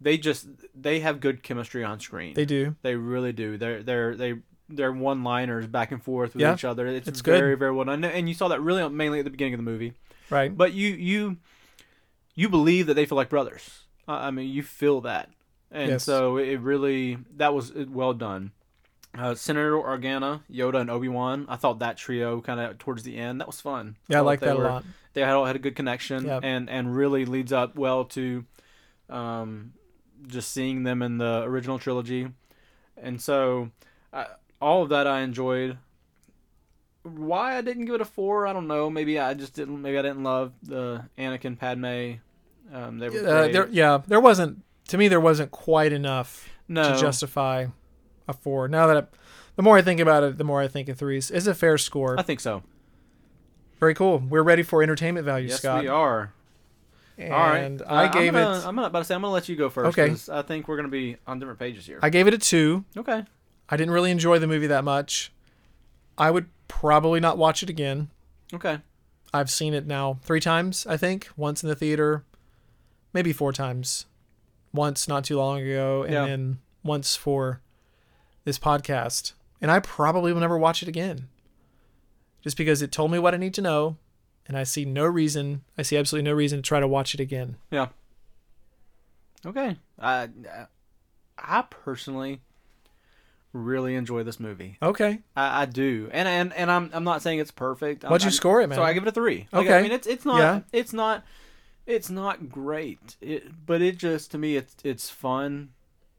Speaker 2: they just they have good chemistry on screen.
Speaker 1: They do.
Speaker 2: They really do. They're they're they they're one liners back and forth with
Speaker 1: Yeah,
Speaker 2: each other. It's,
Speaker 1: it's good.
Speaker 2: very very well done, and you saw that really mainly at the beginning of the movie.
Speaker 1: Right.
Speaker 2: But you you you believe that they feel like brothers. I mean, you feel that, and
Speaker 1: Yes.
Speaker 2: so it really that was well done. Uh, Senator Organa, Yoda, and Obi Wan. I thought that trio kind of towards the end that was fun.
Speaker 1: Yeah, I
Speaker 2: thought
Speaker 1: like that
Speaker 2: were-
Speaker 1: a lot.
Speaker 2: They had had a good connection,
Speaker 1: Yep.
Speaker 2: and and really leads up well to, um, just seeing them in the original trilogy, and so, I, all of that I enjoyed. Why I didn't give it a four, I don't know. Maybe I just didn't. Maybe I didn't love the Anakin Padme. Um, they were
Speaker 1: Uh, there, yeah, there wasn't. To me, there wasn't quite enough
Speaker 2: No.
Speaker 1: to justify a four. Now that I, the more I think about it, the more I think a three is, a fair score.
Speaker 2: I think so.
Speaker 1: Very cool. We're ready for entertainment value,
Speaker 2: Yes,
Speaker 1: Scott.
Speaker 2: we are.
Speaker 1: And
Speaker 2: All right.
Speaker 1: I
Speaker 2: Uh,
Speaker 1: gave
Speaker 2: I'm gonna,
Speaker 1: it.
Speaker 2: I'm about to say I'm gonna let you go first.
Speaker 1: Okay.
Speaker 2: I think we're gonna be on different pages here.
Speaker 1: I gave it a two.
Speaker 2: okay.
Speaker 1: I didn't really enjoy the movie that much. I would probably not watch it again.
Speaker 2: Okay.
Speaker 1: I've seen it now three times, I think. Once in the theater, maybe four times. Once not too long ago, and
Speaker 2: Yeah.
Speaker 1: then once for this podcast. And I probably will never watch it again. Just because it told me what I need to know, and I see no reason, I see absolutely no reason to try to watch it again. Yeah.
Speaker 2: Okay. Uh, I personally really enjoy this movie.
Speaker 1: Okay.
Speaker 2: I, I do, and and and I'm I'm not saying it's perfect. I'm-
Speaker 1: What'd you
Speaker 2: I'm-
Speaker 1: score it, man?
Speaker 2: So I give it a three. Like,
Speaker 1: Okay.
Speaker 2: I mean, it's it's not
Speaker 1: Yeah.
Speaker 2: it's not it's not great. It, but it just to me it's it's fun,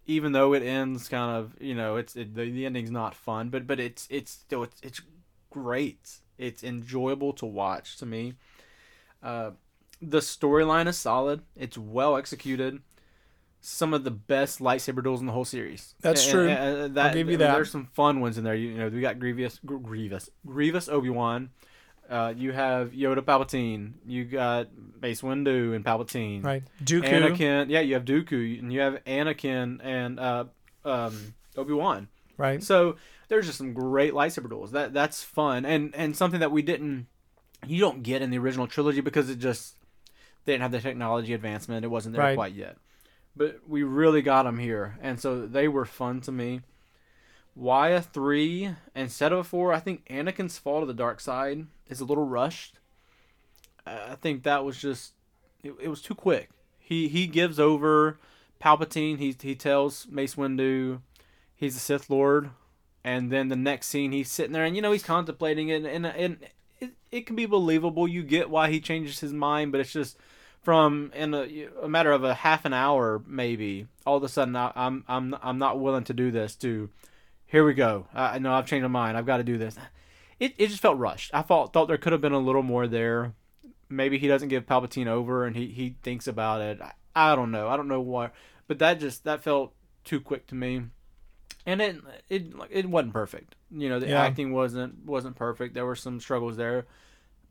Speaker 2: even though it ends kind of you know it's it, the the ending's not fun, but but it's it's still it's it's great. It's enjoyable to watch to me. Uh, the storyline is solid. It's well executed. Some of the best lightsaber duels in the whole series.
Speaker 1: That's
Speaker 2: And-
Speaker 1: true.
Speaker 2: and- and that,
Speaker 1: I'll give you that.
Speaker 2: There's some fun ones in there. You, you know, we got Grievous, Grievous, Grievous Obi Wan. Uh, you have Yoda Palpatine. You got Mace Windu and Palpatine.
Speaker 1: Right. Dooku.
Speaker 2: Anakin. Yeah, you have Dooku, and you have Anakin and uh, um, Obi Wan.
Speaker 1: Right.
Speaker 2: So there's just some great lightsaber duels. That that's fun, and and something that we didn't, you don't get in the original trilogy because it just they didn't have the technology advancement. It wasn't there
Speaker 1: Right.
Speaker 2: quite yet, but we really got them here, and so they were fun to me. Why a three instead of a four? I think Anakin's fall to the dark side is a little rushed. I think that was just it, it was too quick. He he gives over Palpatine. He he tells Mace Windu he's a Sith Lord, and then the next scene he's sitting there and you know he's contemplating it and and it, it can be believable. You get why he changes his mind, but it's just from in a, a matter of a half an hour maybe all of a sudden I, I'm I'm I'm not willing to do this. To here we go. I know I've changed my mind. I've got to do this. It it just felt rushed. I thought thought there could have been a little more there. Maybe he doesn't give Palpatine over and he, he thinks about it. I, I don't know. I don't know why, but that just that felt too quick to me and it it it wasn't perfect. You know, the
Speaker 1: Yeah.
Speaker 2: acting wasn't wasn't perfect. There were some struggles there,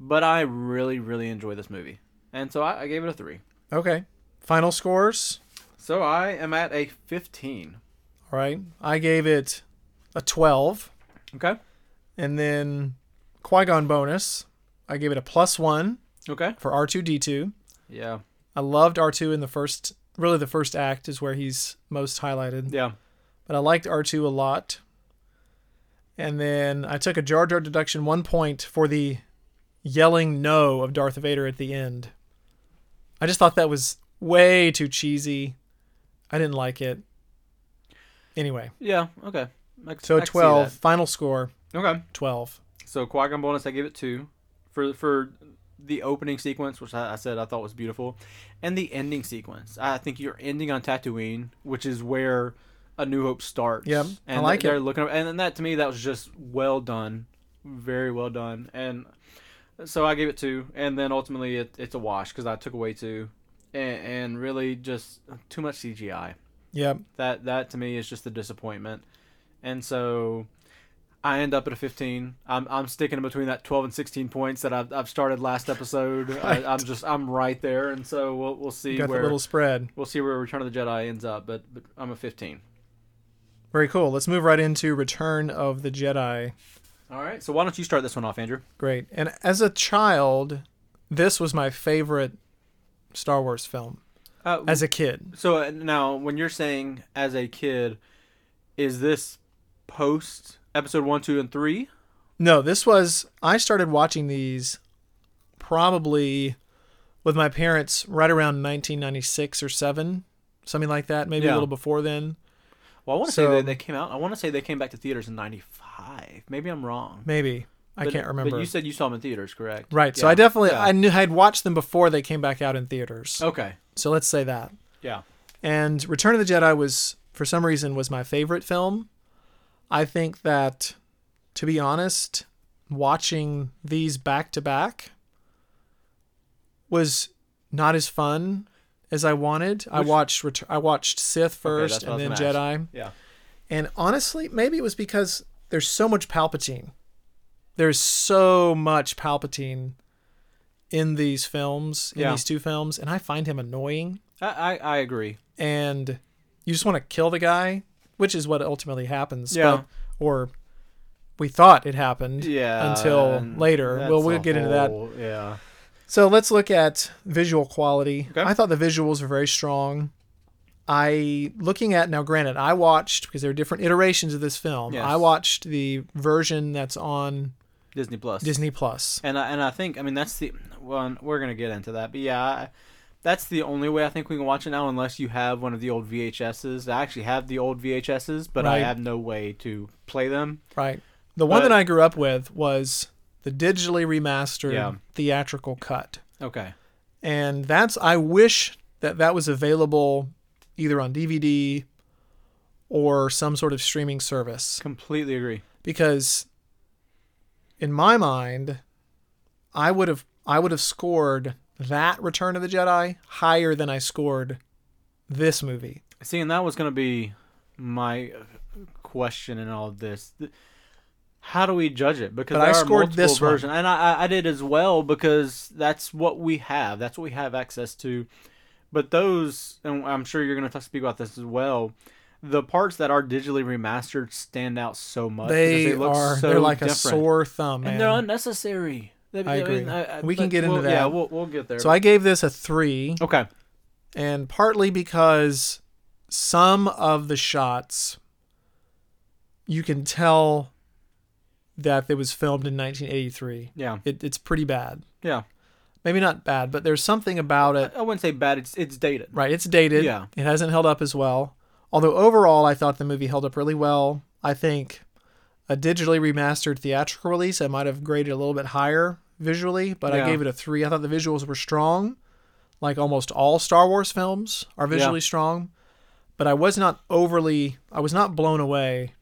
Speaker 2: but I really really enjoy this movie, and so I, I gave it a three.
Speaker 1: Okay. Final scores.
Speaker 2: So I am at a fifteen.
Speaker 1: All right. I gave it a 12.
Speaker 2: Okay.
Speaker 1: And then Qui Gon bonus. I gave it a plus one
Speaker 2: Okay.
Speaker 1: for R2D2.
Speaker 2: Yeah.
Speaker 1: I loved R2 in the first, really the first act is where he's most highlighted.
Speaker 2: Yeah.
Speaker 1: But I liked R2 a lot. And then I took a Jar Jar deduction one point for the yelling no of Darth Vader at the end. I just thought that was way too cheesy. I didn't like it. Anyway,
Speaker 2: Yeah. Okay. I,
Speaker 1: so
Speaker 2: I
Speaker 1: 12, final score.
Speaker 2: Okay.
Speaker 1: 12.
Speaker 2: So Gon bonus, I gave it two for for the opening sequence, which I, I said I thought was beautiful, and the ending sequence. I think you're ending on Tatooine, which is where A New Hope starts.
Speaker 1: Yep, I
Speaker 2: and
Speaker 1: like
Speaker 2: they're
Speaker 1: it.
Speaker 2: looking, and, and that to me that was just well done, very well done, and so I gave it two, and then ultimately it, it's a wash because I took away two, and, and really just too much CGI
Speaker 1: Yep.
Speaker 2: that that to me is just a disappointment and so i end up at a 15 i'm, I'm sticking in between that 12 and 16 points that i've, I've started last episode
Speaker 1: Right.
Speaker 2: I, i'm just i'm right there and so we'll, we'll see
Speaker 1: Got
Speaker 2: where
Speaker 1: little spread.
Speaker 2: we'll see where return of the jedi ends up but, but i'm a 15
Speaker 1: Very cool. Let's move right into Return of the Jedi.
Speaker 2: all right so why don't you start this one off andrew
Speaker 1: Great. And as a child, this was my favorite Star Wars film.
Speaker 2: uh,
Speaker 1: As a kid.
Speaker 2: so uh, now when you're saying as a kid is this post episode one two and three
Speaker 1: No, this was I started watching these probably with my parents right around 1996 or 7, something like that, maybe
Speaker 2: Yeah.
Speaker 1: a little before then.
Speaker 2: well i want to
Speaker 1: So-
Speaker 2: say that they came out i want to say they came back to theaters in 95 maybe i'm wrong
Speaker 1: Maybe. I
Speaker 2: But-
Speaker 1: can't remember.
Speaker 2: But you said you saw them in theaters, correct?
Speaker 1: right. So I definitely
Speaker 2: Yeah.
Speaker 1: I knew I'd watched them before they came back out in theaters.
Speaker 2: Okay.
Speaker 1: So let's say that.
Speaker 2: Yeah.
Speaker 1: And Return of the Jedi was for some reason was my favorite film. I think that to be honest, watching these back to back was not as fun as I wanted. I watched Ret- I watched Sith first
Speaker 2: I
Speaker 1: and then Jedi.
Speaker 2: Yeah.
Speaker 1: And honestly, maybe it was because there's so much Palpatine. There's so much Palpatine in these films, in
Speaker 2: Yeah.
Speaker 1: these two films, and I find him annoying.
Speaker 2: I, I, I agree.
Speaker 1: And you just want to kill the guy, which is what ultimately happens.
Speaker 2: Yeah.
Speaker 1: But, or we thought it happened.
Speaker 2: Yeah.
Speaker 1: Until later. Well, we'll get into that.
Speaker 2: Yeah.
Speaker 1: So let's look at visual quality.
Speaker 2: Okay.
Speaker 1: I thought the visuals were very strong. I looking at now granted I watched because there are different iterations of this film.
Speaker 2: Yes.
Speaker 1: I watched the version that's on
Speaker 2: Disney Plus.
Speaker 1: Disney Plus.
Speaker 2: And I, and I think I mean that's the well we're gonna get into that, but yeah, I, that's the only way I think we can watch it now, unless you have one of the old VHSs. I actually have the old VHSs, but I have no way to play them.
Speaker 1: Right. The one
Speaker 2: But-
Speaker 1: that I grew up with was the digitally remastered
Speaker 2: Yeah.
Speaker 1: theatrical cut.
Speaker 2: Okay.
Speaker 1: And that's I wish that that was available either on DVD or some sort of streaming service.
Speaker 2: Completely agree.
Speaker 1: because in my mind I would have I would have scored that Return of the Jedi higher than I scored this movie.
Speaker 2: See, and that was gonna be my question in all of this. How do we judge it? Because
Speaker 1: But I scored this one.
Speaker 2: and I, I- did as well because that's what we have. That's what we have access to. But those, and I'm sure you're going to speak about this as well. The parts that are digitally remastered stand out so much.
Speaker 1: They,
Speaker 2: look
Speaker 1: are
Speaker 2: so
Speaker 1: they're like
Speaker 2: different.
Speaker 1: a sore thumb, man.
Speaker 2: and they're unnecessary. They-
Speaker 1: I agree. We can get into
Speaker 2: we'll-
Speaker 1: that.
Speaker 2: Yeah, we'll, we'll get there.
Speaker 1: so I gave this a 3
Speaker 2: okay.
Speaker 1: and partly because some of the shots you can tell that it was filmed in 1983.
Speaker 2: Yeah.
Speaker 1: It, it's pretty bad.
Speaker 2: Yeah.
Speaker 1: Maybe not bad, but there's something about it
Speaker 2: I wouldn't say bad. It's it's dated.
Speaker 1: Right, it's dated.
Speaker 2: Yeah.
Speaker 1: It hasn't held up as well. Although overall I thought the movie held up really well. I think a digitally remastered theatrical release I might have graded a little bit higher visually, but
Speaker 2: Yeah.
Speaker 1: I gave it a 3. I thought the visuals were strong. Like almost all Star Wars films are visually strong, but I was not overly I was not blown away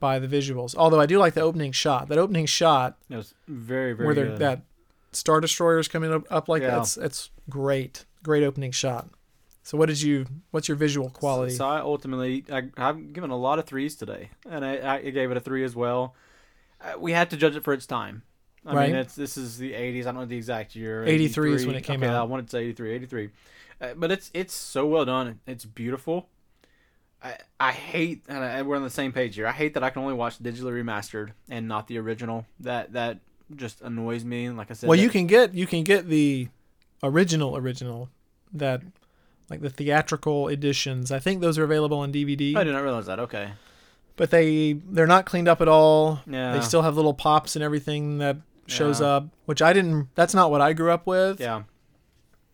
Speaker 1: by the visuals. Although I do like the opening shot. That opening shot
Speaker 2: It was very very
Speaker 1: where that Star Destroyer's coming up, up like
Speaker 2: Yeah.
Speaker 1: that. It's, it's great. Great opening shot. So what did you? What's your visual quality?
Speaker 2: So I ultimately, I, I've given a lot of threes today, and I, I gave it a three as well. Uh, we had to judge it for its time. I
Speaker 1: Right.
Speaker 2: mean, it's this is the 80s. I don't know the exact year.
Speaker 1: 83 is when it came
Speaker 2: okay,
Speaker 1: out.
Speaker 2: I wanted to say 83, 83. Uh, but it's it's so well done. It's beautiful. I I hate, and I, we're on the same page here. I hate that I can only watch digitally remastered and not the original. That that just annoys me. Like I said,
Speaker 1: well,
Speaker 2: that-
Speaker 1: you can get you can get the original original that like the theatrical editions. I think those are available on DVD,
Speaker 2: I did not realize that. Okay.
Speaker 1: but they they're not cleaned up at all.
Speaker 2: Yeah.
Speaker 1: They still have little pops and everything that shows
Speaker 2: Yeah.
Speaker 1: up, which I didn't. That's not what I grew up with.
Speaker 2: Yeah.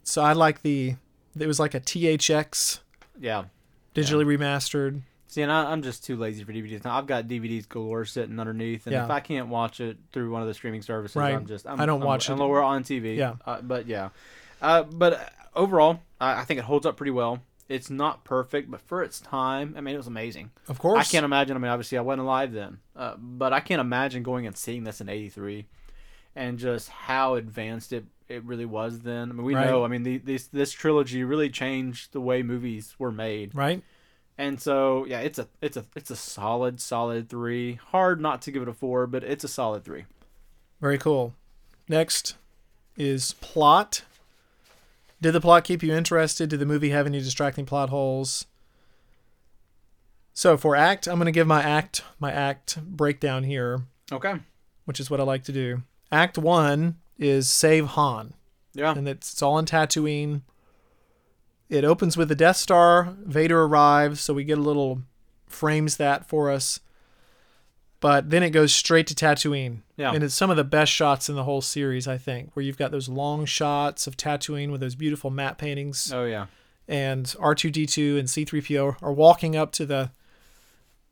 Speaker 1: So I like the. It was like a THX
Speaker 2: Yeah.
Speaker 1: digitally remastered.
Speaker 2: See, and I, I'm just too lazy for DVDs now. I've got DVDs galore sitting underneath, and
Speaker 1: Yeah.
Speaker 2: if I can't watch it through one of the streaming services,
Speaker 1: Right.
Speaker 2: I'm just I'm,
Speaker 1: I don't
Speaker 2: I'm,
Speaker 1: watch
Speaker 2: I'm
Speaker 1: it.
Speaker 2: lower on TV.
Speaker 1: Yeah.
Speaker 2: uh, but yeah, uh, but overall, I, I think it holds up pretty well. It's not perfect, but for its time, I mean, it was amazing.
Speaker 1: Of course.
Speaker 2: I can't imagine. I mean, obviously, I wasn't alive then, uh, but I can't imagine going and seeing this in '83, and just how advanced it it really was then. I mean, we
Speaker 1: Right.
Speaker 2: know. I mean, the, this this trilogy really changed the way movies were made.
Speaker 1: Right.
Speaker 2: And so yeah, it's a it's a it's a solid solid three. Hard not to give it a four, but it's a solid three.
Speaker 1: Very cool. Next is plot. Did the plot keep you interested? Did the movie have any distracting plot holes? So for act, I'm going to give my act my act breakdown here,
Speaker 2: Okay.
Speaker 1: which is what I like to do. Act 1 is save Han,
Speaker 2: Yeah.
Speaker 1: and it's, it's all in Tatooine. It opens with the Death Star. Vader arrives, so we get a little frames that for us. But then it goes straight to Tatooine.
Speaker 2: Yeah.
Speaker 1: And it's some of the best shots in the whole series, I think, where you've got those long shots of Tatooine with those beautiful matte paintings.
Speaker 2: Oh yeah.
Speaker 1: And R2D2 and C3PO are walking up to the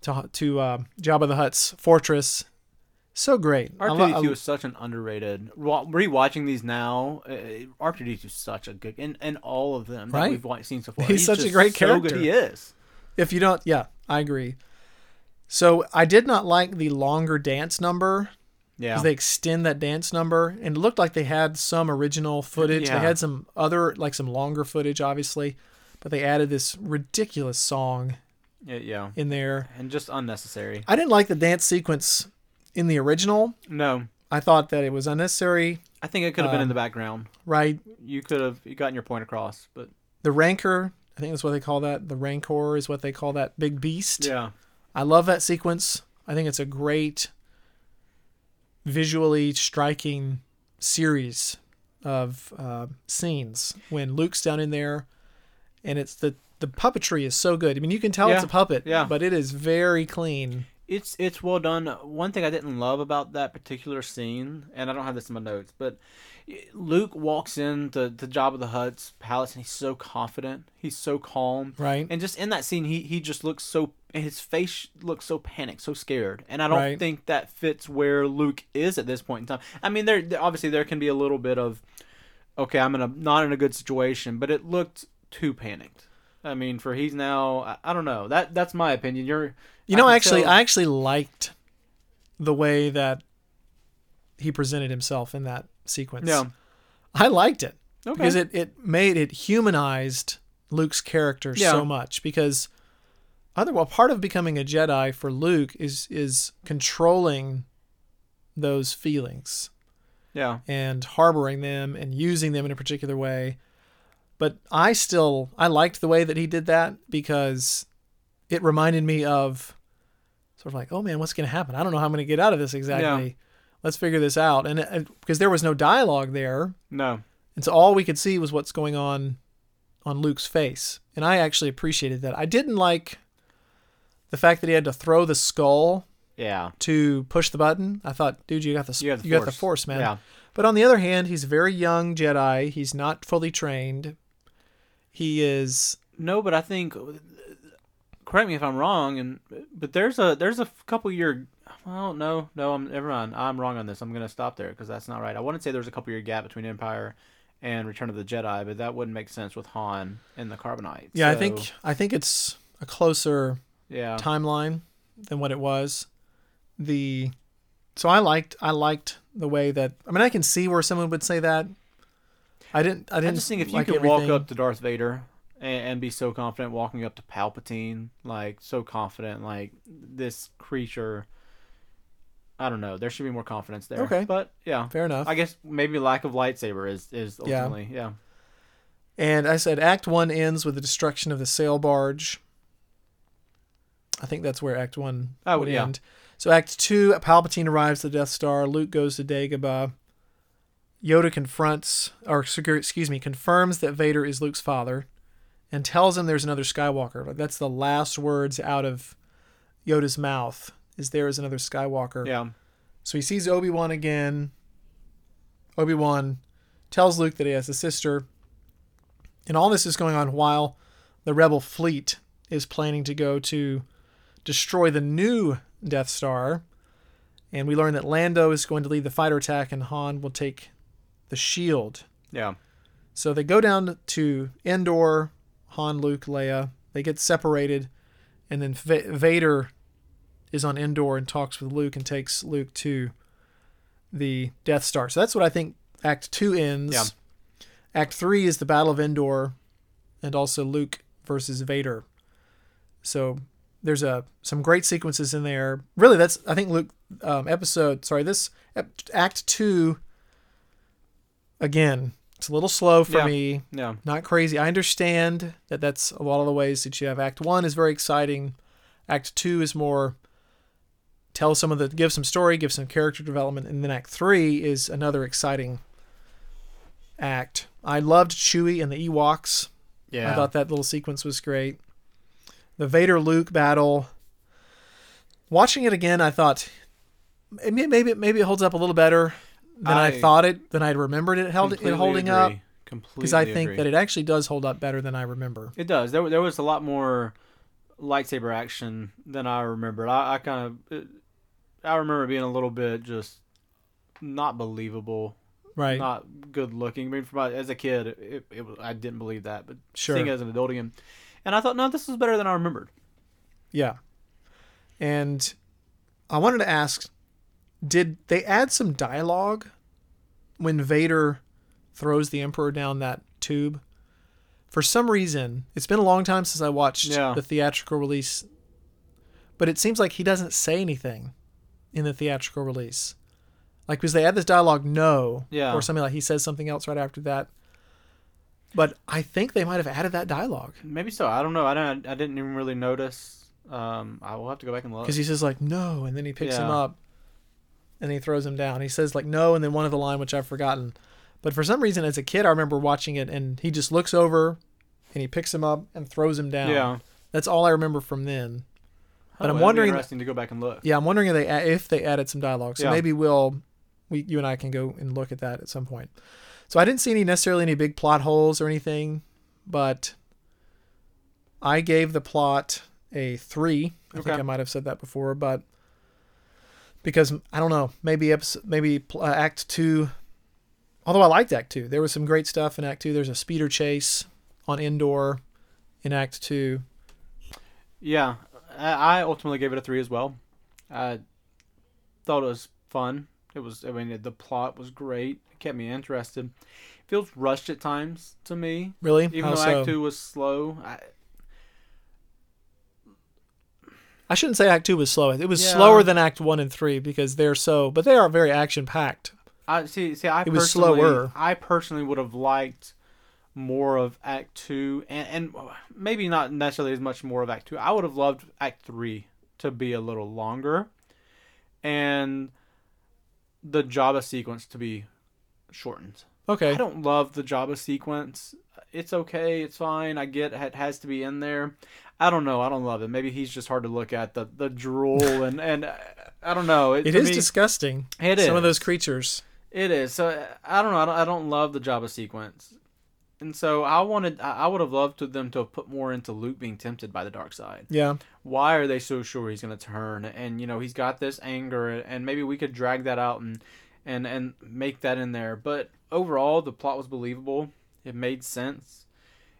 Speaker 1: to, to uh, Jabba the Hutt's fortress. So great. I
Speaker 2: R
Speaker 1: lo-
Speaker 2: two D
Speaker 1: I-
Speaker 2: two is such an underrated. Wa- Rewatching these now, R two D two is such a good, and and all of them that we've seen so far.
Speaker 1: He's such a great
Speaker 2: so
Speaker 1: character.
Speaker 2: Good he is.
Speaker 1: If you don't, yeah, I agree. So I did not like the longer dance number
Speaker 2: Yeah.
Speaker 1: because they extend that dance number and it looked like they had some original footage.
Speaker 2: Yeah.
Speaker 1: they had some other like some longer footage obviously but they added this ridiculous song
Speaker 2: yeah, yeah,
Speaker 1: in there.
Speaker 2: And just unnecessary.
Speaker 1: i didn't like the dance sequence in the original.
Speaker 2: No,
Speaker 1: i thought that it was unnecessary.
Speaker 2: I think it could have been in
Speaker 1: Um,
Speaker 2: the background.
Speaker 1: right.
Speaker 2: You could have you gotten your point across, but
Speaker 1: the rancor i think that's what they call that. The rancor is what they call that big beast.
Speaker 2: Yeah,
Speaker 1: i love that sequence i think it's a great visually striking series of uh, scenes when luke's down in there and it's the the puppetry is so good i mean you can tell it's a puppet
Speaker 2: yeah.
Speaker 1: but it is very clean
Speaker 2: it's it's well done. One thing I didn't love about that particular scene, and I don't have this in my notes, but Luke walks into to of the Hutt's palace and he's so confident, he's so calm,
Speaker 1: right
Speaker 2: and just in that scene, he he just looks so his face looks so panicked, so scared, and I don't
Speaker 1: Right.
Speaker 2: think that fits where Luke is at this point in time. I mean, there obviously there can be a little bit of okay, I'm in a not in a good situation, but it looked too panicked. I mean, for he's now, I, I don't know. That that's my opinion. You're,
Speaker 1: you know
Speaker 2: can
Speaker 1: actually
Speaker 2: tell-
Speaker 1: i actually liked the way that he presented himself in that sequence
Speaker 2: yeah,
Speaker 1: i liked it
Speaker 2: okay,
Speaker 1: because it, it made it humanized Luke's character
Speaker 2: Yeah.
Speaker 1: so much because other well part of becoming a Jedi for Luke is is controlling those feelings
Speaker 2: yeah,
Speaker 1: and harboring them and using them in a particular way. But I still I liked the way that he did that because it reminded me of sort of like, oh man, what's going to happen? I don't know how I'm going to get out of this exactly. Let's figure this out. And because there was no dialogue there,
Speaker 2: no,
Speaker 1: and so all we could see was what's going on on Luke's face. And I actually appreciated that. I didn't like the fact that he had to throw the skull
Speaker 2: yeah,
Speaker 1: to push the button. I thought, dude, you got the
Speaker 2: you the
Speaker 1: you
Speaker 2: force.
Speaker 1: got the force, man.
Speaker 2: Yeah,
Speaker 1: But on the other hand, he's a very young Jedi. He's not fully trained. He is
Speaker 2: no, but I think correct me if I'm wrong, and but there's a there's a couple year. Well, no, no, I'm never mind. I'm wrong on this. I'm gonna stop there because that's not right. I wouldn't say there's a couple year gap between Empire and Return of the Jedi, but that wouldn't make sense with Han and the Carbonite.
Speaker 1: yeah. I think I think it's a closer
Speaker 2: yeah,
Speaker 1: timeline than what it was. The so I liked I liked the way that I mean I can see where someone would say that. I didn't I
Speaker 2: I
Speaker 1: didn't
Speaker 2: just think if you
Speaker 1: like
Speaker 2: could walk up to Darth Vader and, and be so confident, walking up to Palpatine, like so confident, like this creature. I don't know. There should be more confidence there.
Speaker 1: Okay.
Speaker 2: but yeah,
Speaker 1: fair enough.
Speaker 2: I guess maybe lack of lightsaber is is
Speaker 1: Yeah.
Speaker 2: ultimately yeah.
Speaker 1: And I said Act One ends with the destruction of the sail barge. I think that's where Act One
Speaker 2: Oh,
Speaker 1: would
Speaker 2: yeah.
Speaker 1: end. So Act Two, Palpatine arrives at the Death Star. Luke goes to Dagobah. Yoda confronts, or excuse me, confirms that Vader is Luke's father, and tells him there's another Skywalker. Like that's the last words out of Yoda's mouth. Is there is another Skywalker?
Speaker 2: Yeah,
Speaker 1: So he sees Obi Wan again. Obi Wan tells Luke that he has a sister. And all this is going on while the Rebel fleet is planning to go to destroy the new Death Star. And we learn that Lando is going to lead the fighter attack and Han will take the shield.
Speaker 2: yeah,
Speaker 1: So they go down to Endor, Han, Luke, Leia. They get separated, and then Va- Vader is on Endor and talks with Luke and takes Luke to the Death Star. So that's what I think Act Two ends.
Speaker 2: Yeah.
Speaker 1: Act Three is the Battle of Endor, and also Luke versus Vader. So there's a some great sequences in there. Really, that's I think Luke um, episode. Sorry, this Act Two. Again, it's a little slow for
Speaker 2: Yeah.
Speaker 1: me.
Speaker 2: yeah,
Speaker 1: Not crazy. I understand that that's a lot of the ways that you have. Act One is very exciting. Act Two is more tell some of the give some story, give some character development, and then Act Three is another exciting act. I loved Chewie and the Ewoks.
Speaker 2: yeah.
Speaker 1: I thought that little sequence was great. The Vader Luke battle. Watching it again, I thought maybe maybe it holds up a little better than I,
Speaker 2: I
Speaker 1: thought it than I remembered it held it holding
Speaker 2: agree.
Speaker 1: up
Speaker 2: Completely
Speaker 1: because I think that it actually does hold up better than I remember.
Speaker 2: It does. There, there was a lot more lightsaber action than I remembered. I, I kind of, I remember being a little bit just not believable,
Speaker 1: Right.
Speaker 2: not good looking. I mean, for my, as a kid, it, it, I didn't believe that, but
Speaker 1: Sure.
Speaker 2: seeing it as an adult again, and I thought, no, this was better than I remembered.
Speaker 1: Yeah. And I wanted to ask Did they add some dialogue when Vader throws the Emperor down that tube? For some reason, it's been a long time since I watched
Speaker 2: Yeah.
Speaker 1: the theatrical release, but it seems like he doesn't say anything in the theatrical release. Like because they add this dialogue no,
Speaker 2: Yeah.
Speaker 1: or something like he says something else right after that. But I think they might have added that dialogue
Speaker 2: Maybe so. I don't know. I don't. I didn't even really notice. Um, I will have to go back and look.
Speaker 1: because he says like no, and then he picks him up, and he throws him down. He says like no, and then one of the line which I've forgotten. But for some reason, as a kid, I remember watching it, and he just looks over, and he picks him up and throws him down.
Speaker 2: Yeah.
Speaker 1: that's all I remember from then. But
Speaker 2: Oh,
Speaker 1: I'm wondering-
Speaker 2: Interesting to go back and look.
Speaker 1: Yeah, I'm wondering if they if they added some dialogue. So
Speaker 2: Yeah.
Speaker 1: maybe we'll we you and I can go and look at that at some point. So I didn't see any necessarily any big plot holes or anything, but I gave the plot a three. I
Speaker 2: Okay.
Speaker 1: think I might have said that before, but because I don't know, maybe episode, maybe uh, Act Two. Although I liked Act Two, there was some great stuff in Act Two. There's a speeder chase on Endor in Act Two.
Speaker 2: Yeah, I I ultimately gave it a three as well. I thought it was fun. It was. I mean, the plot was great. It kept me interested. It feels rushed at times to me,
Speaker 1: Really?
Speaker 2: even
Speaker 1: How
Speaker 2: though
Speaker 1: so?
Speaker 2: Act Two was slow. I,
Speaker 1: I shouldn't say Act Two was slow. It was
Speaker 2: Yeah.
Speaker 1: slower than Act One and Three because they're so, but they are very action packed.
Speaker 2: I see. See, I
Speaker 1: It was slower.
Speaker 2: I personally would have liked more of Act Two, and and maybe not necessarily as much more of Act Two. I would have loved Act Three to be a little longer, and the Jabba sequence to be shortened.
Speaker 1: Okay.
Speaker 2: I don't love the Jabba sequence. It's okay. It's fine. I get it has to be in there. I don't know. I don't love it. Maybe he's just hard to look at. The the drool and and uh, I don't know.
Speaker 1: It
Speaker 2: to
Speaker 1: is
Speaker 2: me-
Speaker 1: disgusting.
Speaker 2: It
Speaker 1: Some of those creatures.
Speaker 2: It is. So uh, I don't know. I don't, I don't love the Jabba sequence, and so I wanted. I would have loved to them to have put more into Luke being tempted by the dark side.
Speaker 1: Yeah.
Speaker 2: Why are they so sure he's going to turn? And you know he's got this anger, and maybe we could drag that out and and and make that in there. But overall, the plot was believable. It made sense.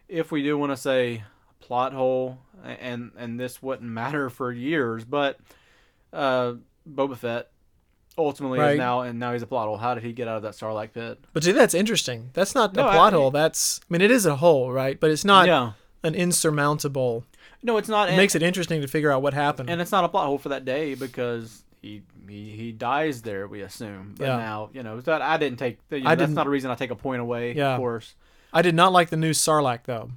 Speaker 2: If we do want to say plot hole, and and this wouldn't matter for years, but uh, Boba Fett ultimately
Speaker 1: Right.
Speaker 2: is now and now he's a plot hole. How did he get out of that Sarlacc pit?
Speaker 1: But see, that's interesting. That's not a
Speaker 2: No, I-
Speaker 1: plot hole. That's. I mean, it is a hole, right? But it's not
Speaker 2: yeah,
Speaker 1: an insurmountable.
Speaker 2: no, it's not.
Speaker 1: It
Speaker 2: and,
Speaker 1: makes it interesting to figure out what happened.
Speaker 2: and it's not a plot hole for that day because he he, he dies there. We assume, but
Speaker 1: Yeah.
Speaker 2: now you know that I didn't take. You know,
Speaker 1: I
Speaker 2: that's
Speaker 1: didn't-
Speaker 2: not a reason I take a point away.
Speaker 1: Yeah.
Speaker 2: of course.
Speaker 1: I did not like the new Sarlacc though.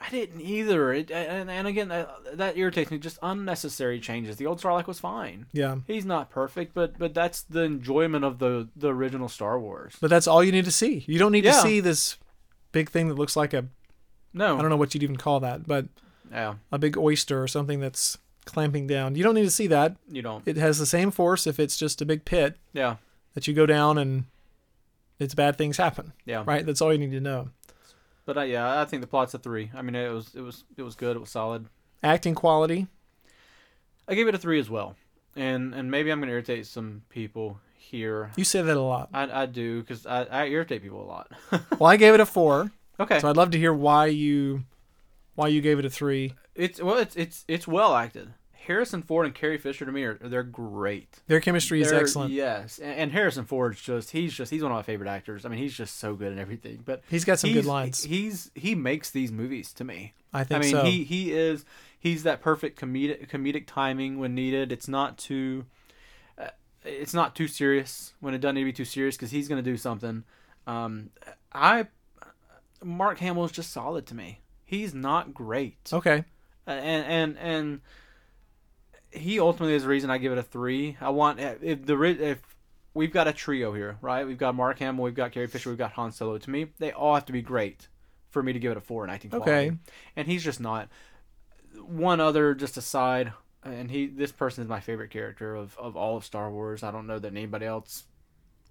Speaker 2: I didn't either. It, and, and again, that, that irritates me. Just unnecessary changes. The old Sarlacc was fine.
Speaker 1: Yeah.
Speaker 2: He's not perfect, but but that's the enjoyment of the the original Star Wars.
Speaker 1: But that's all you need to see. You don't need to see this big thing that looks like a
Speaker 2: No,
Speaker 1: I don't know what you'd even call that, but
Speaker 2: yeah,
Speaker 1: a big oyster or something that's clamping down. You don't need to see that.
Speaker 2: you don't.
Speaker 1: It has the same force if it's just a big pit
Speaker 2: Yeah,
Speaker 1: that you go down and it's bad things happen.
Speaker 2: yeah.
Speaker 1: Right? That's all you need to know.
Speaker 2: But uh, yeah, I think the plot's a three. I mean, it was it was it was good. It was solid.
Speaker 1: Acting quality.
Speaker 2: I gave it a three as well, and and maybe I'm gonna irritate some people here.
Speaker 1: You say that a lot.
Speaker 2: I, I do because I, I irritate people a lot.
Speaker 1: Well, I gave it a four,
Speaker 2: okay,
Speaker 1: so I'd love to hear why you why you gave it a three.
Speaker 2: it's well, it's it's it's well acted. Harrison Ford and Carrie Fisher to me are they're great.
Speaker 1: Their chemistry is
Speaker 2: They're-
Speaker 1: excellent.
Speaker 2: Yes, and, and Harrison Ford's just he's just he's one of my favorite actors. I mean, he's just so good in everything. But
Speaker 1: He's got some
Speaker 2: he's,
Speaker 1: good lines.
Speaker 2: He's he makes these movies to me.
Speaker 1: I think
Speaker 2: I mean,
Speaker 1: so.
Speaker 2: he he is he's that perfect comedic comedic timing when needed. It's not too uh, it's not too serious when it doesn't need to be too serious because he's going to do something. Um, I Mark Hamill is just solid to me. He's not great,
Speaker 1: okay.
Speaker 2: And and and he ultimately is the reason I give it a three. I want if the if we've got a trio here, right? We've got Mark Hamill, we've got Carrie Fisher, we've got Han Solo. To me, they all have to be great for me to give it a four in acting quality.
Speaker 1: Okay.
Speaker 2: And he's just not. One other, just aside, and he this person is my favorite character of, of all of Star Wars. I don't know that anybody else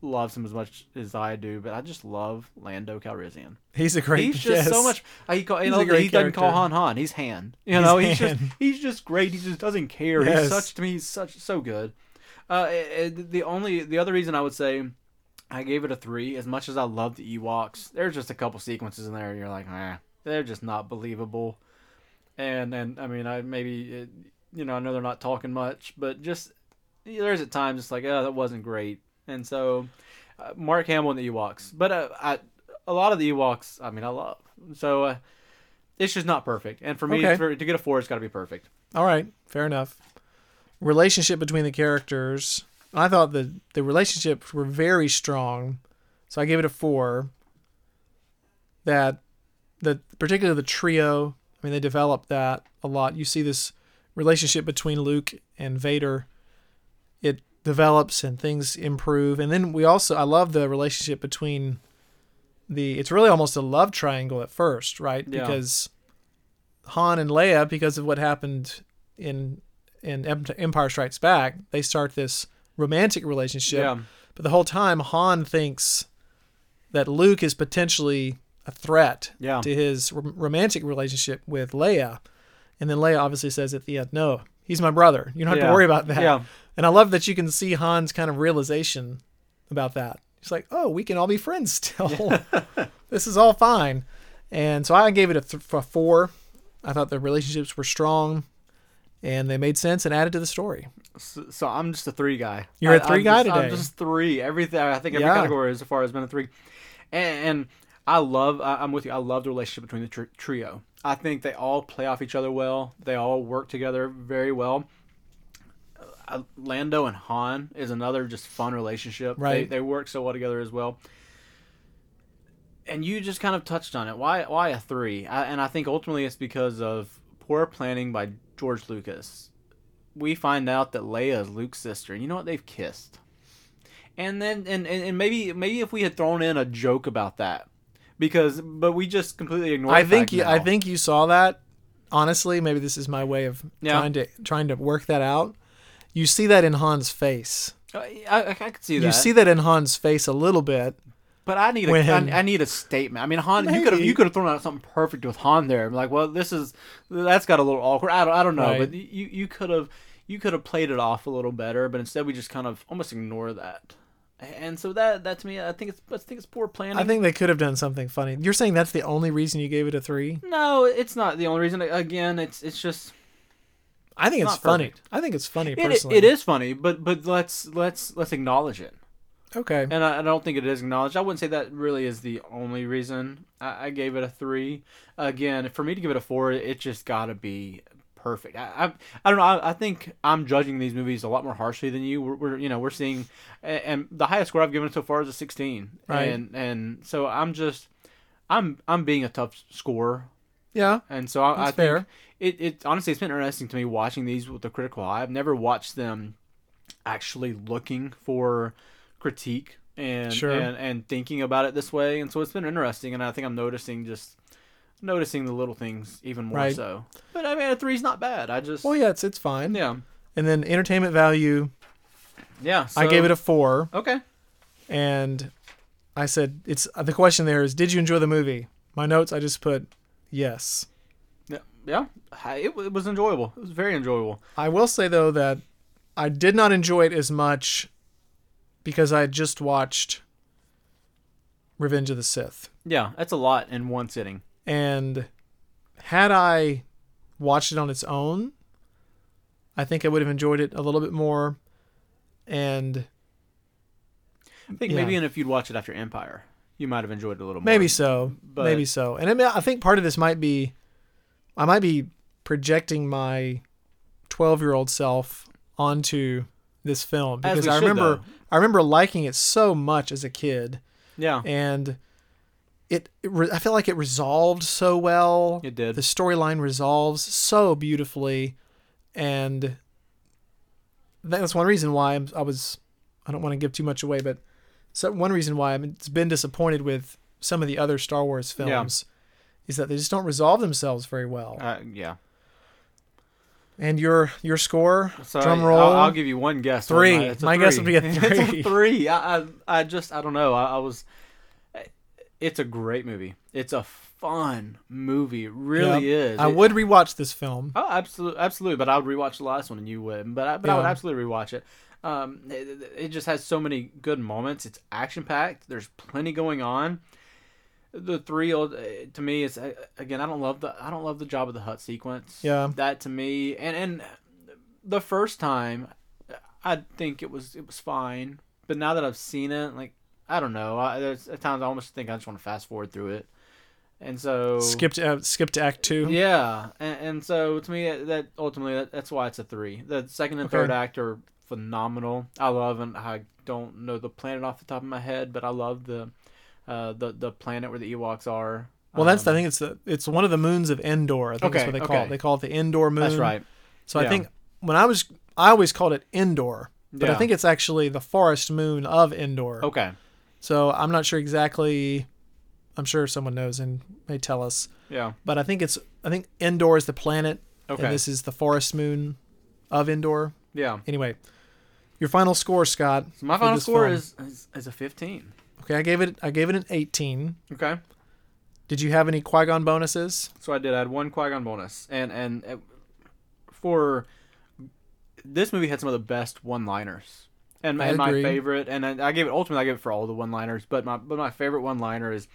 Speaker 2: loves him as much as I do, but I just love Lando Calrissian.
Speaker 1: He's a great.
Speaker 2: He's just
Speaker 1: yes.
Speaker 2: so much. uh, He, call, you know, he doesn't call. Han Han. He's Han. You
Speaker 1: He's
Speaker 2: know, he's just he's just great. He just doesn't care.
Speaker 1: Yes.
Speaker 2: He's such to me. He's such so good. Uh, eh, eh, the only the other reason I would say I gave it a three, as much as I love the Ewoks, there's just a couple sequences in there. You're like, ah, they're just not believable. And and I mean, I maybe it, you know I know they're not talking much, but just there's at times it's like, oh, that wasn't great. And so, uh, Mark Hamill and the Ewoks, but uh, I, a lot of the Ewoks, I mean, I love. So uh, it's just not perfect. And for me,
Speaker 1: Okay.
Speaker 2: for, to get a four, it's got to be perfect.
Speaker 1: All right, fair enough. Relationship between the characters. I thought the the relationships were very strong, so I gave it a four. That, the particularly the trio. I mean, they developed that a lot. You see this relationship between Luke and Vader. It develops and things improve, and then we also I love the relationship between the. It's really almost a love triangle at first, right?
Speaker 2: Yeah.
Speaker 1: Because Han and Leia, because of what happened in in Empire Strikes Back, they start this romantic relationship.
Speaker 2: Yeah.
Speaker 1: But the whole time, Han thinks that Luke is potentially a threat
Speaker 2: Yeah.
Speaker 1: to his romantic relationship with Leia, and then Leia obviously says at the end, "No, he's my brother. You don't have
Speaker 2: Yeah.
Speaker 1: to worry about that."
Speaker 2: Yeah.
Speaker 1: And I love that you can see Han's kind of realization about that. He's like, "Oh, we can all be friends still. this is all fine." And so I gave it a, th- a four. I thought the relationships were strong, and they made sense and added to the story.
Speaker 2: So, so I'm just a three guy.
Speaker 1: You're a
Speaker 2: I-
Speaker 1: three
Speaker 2: I'm
Speaker 1: guy
Speaker 2: just,
Speaker 1: today.
Speaker 2: I'm just three. Everything. I think every
Speaker 1: Yeah.
Speaker 2: category so far has been a three. And, and I love. I, I'm with you. I love the relationship between the tr- trio. I think they all play off each other well. They all work together very well. Uh, Lando and Han is another just fun relationship.
Speaker 1: Right.
Speaker 2: They, they work so well together as well. And you just kind of touched on it. Why? Why a three? I, and I think ultimately it's because of poor planning by George Lucas we find out that Leia is Luke's sister. And you know what? They've kissed. And then and, and, and maybe maybe if we had thrown in a joke about that. Because but we just completely ignored
Speaker 1: I think you,
Speaker 2: now.
Speaker 1: I think you saw that. Honestly, maybe this is my way of
Speaker 2: Yeah.
Speaker 1: trying to trying to work that out. You see that in Han's face.
Speaker 2: Uh, I, I, I could see that.
Speaker 1: You see that in Han's face a little bit.
Speaker 2: but I need a
Speaker 1: when-
Speaker 2: I, I need a statement. I mean Han you could have you could have thrown out something perfect with Han there. I'm like, well, this is that's got a little awkward. I don't I don't know,
Speaker 1: Right.
Speaker 2: but you you could have you could have played it off a little better, but instead we just kind of almost ignore that. And so that that to me, I think it's I think it's poor planning.
Speaker 1: I think they could have done something funny. You're saying that's the only reason you gave it a three?
Speaker 2: No, it's not the only reason. Again, it's it's just
Speaker 1: I think it's
Speaker 2: Not
Speaker 1: funny.
Speaker 2: perfect.
Speaker 1: I think it's funny
Speaker 2: it,
Speaker 1: personally.
Speaker 2: it is funny, but but let's let's let's acknowledge it.
Speaker 1: Okay.
Speaker 2: And I, I don't think it is acknowledged. I wouldn't say that really is the only reason. I, I gave it a three. Again, for me to give it a four, it just got to be perfect. I, I I don't know. I, I think I'm judging these movies a lot more harshly than you. We're, we're you know we're seeing, and, and the highest score I've given so far is a 16.
Speaker 1: Right.
Speaker 2: And and so I'm just I'm I'm being a tough scorer
Speaker 1: Yeah.
Speaker 2: And so I, I think
Speaker 1: fair.
Speaker 2: it, it honestly it's been interesting to me watching these with the critical eye. I've never watched them actually looking for critique and
Speaker 1: Sure.
Speaker 2: and, and thinking about it this way. And so it's been interesting and I think I'm noticing just noticing the little things even more
Speaker 1: Right.
Speaker 2: so. But I mean a three's not bad. I just
Speaker 1: Well, yeah, it's it's fine.
Speaker 2: yeah.
Speaker 1: And then entertainment value,
Speaker 2: Yeah.
Speaker 1: I gave it a four,
Speaker 2: Okay.
Speaker 1: and I said it's the question there is, did you enjoy the movie? My notes, I just put yes.
Speaker 2: Yeah. Yeah. It, it was enjoyable. It was very enjoyable.
Speaker 1: I will say though that I did not enjoy it as much because I had just watched Revenge of the Sith.
Speaker 2: Yeah, that's a lot in one sitting.
Speaker 1: And had I watched it on its own, I think I would have enjoyed it a little bit more. And
Speaker 2: I think
Speaker 1: Yeah.
Speaker 2: maybe and if you'd watch it after Empire, you might have enjoyed it a little more.
Speaker 1: maybe so,
Speaker 2: but-
Speaker 1: maybe so. And I, mean, I think part of this might be, I might be projecting my twelve-year-old self onto this film because I
Speaker 2: should,
Speaker 1: remember,
Speaker 2: though.
Speaker 1: I remember liking it so much as a kid.
Speaker 2: Yeah.
Speaker 1: and it, it re- I feel like it resolved so well.
Speaker 2: It did.
Speaker 1: The storyline resolves so beautifully, and that's one reason why I'm, I was. I don't want to give too much away, but so one reason why I've been disappointed with some of the other Star Wars
Speaker 2: Yeah.
Speaker 1: films is that they just don't resolve themselves very well.
Speaker 2: Uh, yeah.
Speaker 1: and your your score,
Speaker 2: So
Speaker 1: drum roll,
Speaker 2: I'll, I'll give you one guess.
Speaker 1: Three.
Speaker 2: What it's a
Speaker 1: My guess would be a three.
Speaker 2: a three. I, I, I just, I don't know. I, I was. It's a great movie. It's a fun movie. It really
Speaker 1: Yeah.
Speaker 2: is.
Speaker 1: I
Speaker 2: It-
Speaker 1: would rewatch this film.
Speaker 2: Oh, absolutely, absolutely. But I would rewatch the last one, and you wouldn't. But I, but I would absolutely rewatch it. Um, it, it just has so many good moments. It's action packed. There's plenty going on. The three old uh, to me is uh, again. I don't love the I don't love the Jabba of the Hutt sequence.
Speaker 1: Yeah.
Speaker 2: that to me and and the first time I think it was it was fine. But now that I've seen it, like I don't know. I, there's at times I almost think I just want to fast forward through it. And so
Speaker 1: Skipped uh, skipped to Act Two.
Speaker 2: Yeah, and, and so to me that ultimately that, that's why it's a three. The second and
Speaker 1: Okay.
Speaker 2: third act are phenomenal. I love and I don't know the planet off the top of my head, but I love the uh, the the planet where the Ewoks are.
Speaker 1: Well, that's
Speaker 2: Um,
Speaker 1: I think it's the it's one of the moons of Endor. I think that's
Speaker 2: Okay,
Speaker 1: what they call it.
Speaker 2: okay.
Speaker 1: They call it the Endor moon.
Speaker 2: That's right.
Speaker 1: So I think when I was I always called it Endor, but I think it's actually the forest moon of Endor.
Speaker 2: Okay.
Speaker 1: So I'm not sure exactly. I'm sure someone knows and may tell us.
Speaker 2: Yeah.
Speaker 1: But I think it's I think Endor is the planet,
Speaker 2: Okay.
Speaker 1: and this is the forest moon of Endor.
Speaker 2: yeah.
Speaker 1: Anyway, your final score, Scott.
Speaker 2: So my final score is, is is a 15.
Speaker 1: okay. I gave it I gave it an 18.
Speaker 2: Okay.
Speaker 1: Did you have any Qui Gon bonuses?
Speaker 2: So I did. I had one Qui Gon bonus, and and uh, for this movie had some of the best one-liners, and, and my favorite. And I, I gave it ultimately I gave it for all the one-liners, but my but my favorite one-liner is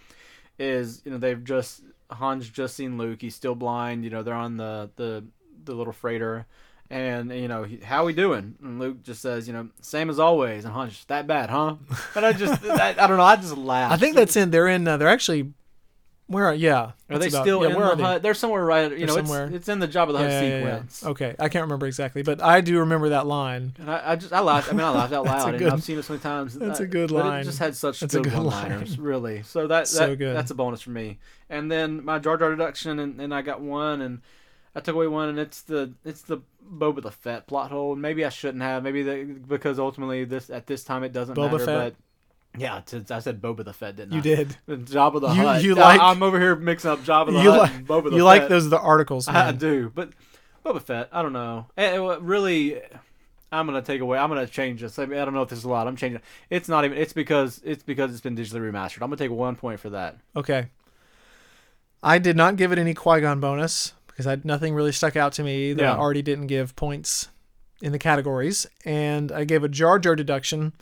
Speaker 2: is you know they've just Han's just seen Luke. He's still blind. You know they're on the the the little freighter. And you know he, how we doing? And Luke just says, you know, same as always. And Han's that bad, huh? But I just, I, I don't know. I just laugh.
Speaker 1: I think that's in. They're in. Uh, they're actually. Where? Are, yeah.
Speaker 2: Are they
Speaker 1: about-
Speaker 2: still
Speaker 1: yeah,
Speaker 2: in
Speaker 1: where
Speaker 2: the
Speaker 1: are they?
Speaker 2: hut? They're somewhere right. You
Speaker 1: They're
Speaker 2: know,
Speaker 1: somewhere.
Speaker 2: it's it's in the Jabba of the Hutt
Speaker 1: Yeah, yeah, yeah.
Speaker 2: sequence.
Speaker 1: Okay, I can't remember exactly, but I do remember that line.
Speaker 2: And I, I just I laughed. I mean, I laughed out loud.
Speaker 1: good-
Speaker 2: and I've seen it so many times.
Speaker 1: that's a
Speaker 2: I-
Speaker 1: good
Speaker 2: but
Speaker 1: line.
Speaker 2: It just had such
Speaker 1: That's
Speaker 2: good,
Speaker 1: good
Speaker 2: one-liners,
Speaker 1: line.
Speaker 2: really. So that,
Speaker 1: So good.
Speaker 2: that's a bonus for me. And then my Jar Jar deduction, and, and I got one, and I took away one, and it's the it's the Boba the Fett plot hole. And maybe I shouldn't have. Maybe the, because ultimately this at this time it doesn't
Speaker 1: Boba
Speaker 2: matter.
Speaker 1: Fett?
Speaker 2: But yeah, t- I said Boba the Fett, didn't
Speaker 1: You
Speaker 2: I?
Speaker 1: did.
Speaker 2: Of the
Speaker 1: You-
Speaker 2: Hutt.
Speaker 1: you like-
Speaker 2: I'm over here mixing up Jabba of the
Speaker 1: You
Speaker 2: Hutt
Speaker 1: like
Speaker 2: and Boba the
Speaker 1: you
Speaker 2: Fett.
Speaker 1: like those the articles,
Speaker 2: I
Speaker 1: man.
Speaker 2: do, but Boba Fett, I don't know. Eh, eh, really, I'm gonna take away. I'm gonna change this. I, mean, I don't know if this is a lot. I'm changing. it. It's not even. It's because it's because it's been digitally remastered. I'm gonna take one point for that.
Speaker 1: Okay. I did not give it any Qui Gon bonus because I, nothing really stuck out to me that I already didn't give points in the categories, and I gave a Jar Jar deduction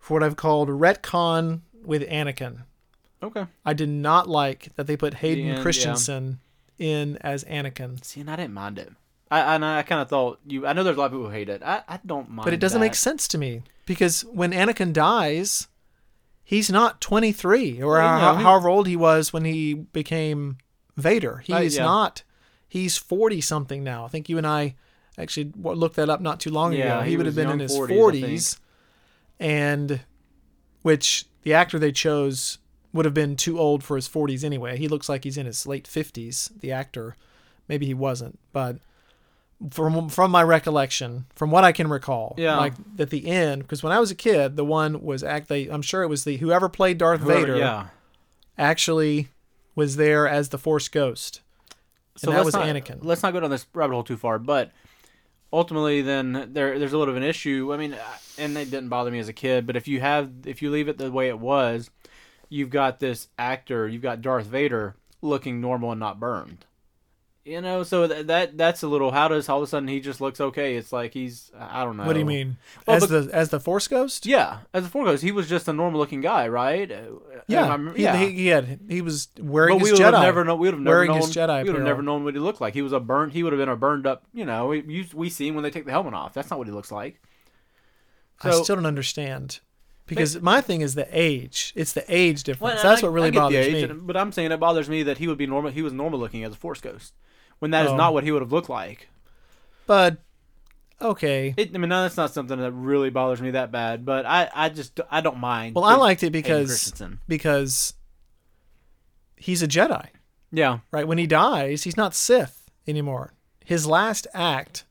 Speaker 1: for what I've called retcon with Anakin.
Speaker 2: Okay.
Speaker 1: I did not like that they put Hayden
Speaker 2: end, yeah.
Speaker 1: Christensen in as Anakin,
Speaker 2: See, and I didn't mind it. I and I kind of thought you. I know there's a lot of people who hate it. I, I don't mind.
Speaker 1: but it doesn't make sense to me because when Anakin dies, he's not 23 or
Speaker 2: Well,
Speaker 1: how- however old he was when he became Vader. He
Speaker 2: Uh, yeah.
Speaker 1: not. He's 40 something now. I think you and I actually looked that up not too long
Speaker 2: Yeah,
Speaker 1: ago. He,
Speaker 2: he
Speaker 1: would have been in his
Speaker 2: 40s, I
Speaker 1: 40s, and which the actor they chose would have been too old for his 40s anyway. He looks like he's in his late 50s. The actor, maybe he wasn't, but from from my recollection, from what I can recall,
Speaker 2: Yeah.
Speaker 1: like at the end, because when I was a kid, the one was act. They, I'm sure it was the whoever played Darth
Speaker 2: Whoever-
Speaker 1: Vader
Speaker 2: Yeah.
Speaker 1: actually was there as the Force Ghost. And that was
Speaker 2: not,
Speaker 1: Anakin.
Speaker 2: Let's not go down this rabbit hole too far, but ultimately, then there there's a little of an issue. I mean, and it didn't bother me as a kid, but if you have if you leave it the way it was, you've got this actor, you've got Darth Vader looking normal and not burned. You know, so that, that that's a little. How does all of a sudden he just looks okay? It's like he's I don't know.
Speaker 1: What do you mean?
Speaker 2: Well,
Speaker 1: as
Speaker 2: but-
Speaker 1: the as the Force Ghost?
Speaker 2: Yeah, as the Force Ghost, he was just a normal looking guy, right? Uh,
Speaker 1: Yeah, he,
Speaker 2: yeah.
Speaker 1: He, he had he was wearing
Speaker 2: But we
Speaker 1: his
Speaker 2: would
Speaker 1: Jedi.
Speaker 2: have never known. We would have never
Speaker 1: wearing
Speaker 2: known.
Speaker 1: his Jedi
Speaker 2: we would have never known what he looked like. He was a burnt. He would have been a burned up. You know, we you, we see him when they take the helmet off. That's not what he looks like.
Speaker 1: I still don't understand because my thing is the age. It's the age difference.
Speaker 2: Well,
Speaker 1: That's
Speaker 2: I-
Speaker 1: what really
Speaker 2: I get the
Speaker 1: bothers
Speaker 2: age,
Speaker 1: me.
Speaker 2: and- but I'm saying it bothers me that he would be normal. He was normal looking as a Force Ghost, when that is
Speaker 1: Oh.
Speaker 2: not what he would have looked like.
Speaker 1: But okay.
Speaker 2: It, I mean, no, that's not something that really bothers me that bad. But I, I just, I don't mind.
Speaker 1: Well, I
Speaker 2: Hayden
Speaker 1: liked it because
Speaker 2: Christensen.
Speaker 1: because he's a Jedi,
Speaker 2: Yeah,
Speaker 1: right? When he dies, he's not Sith anymore. His last act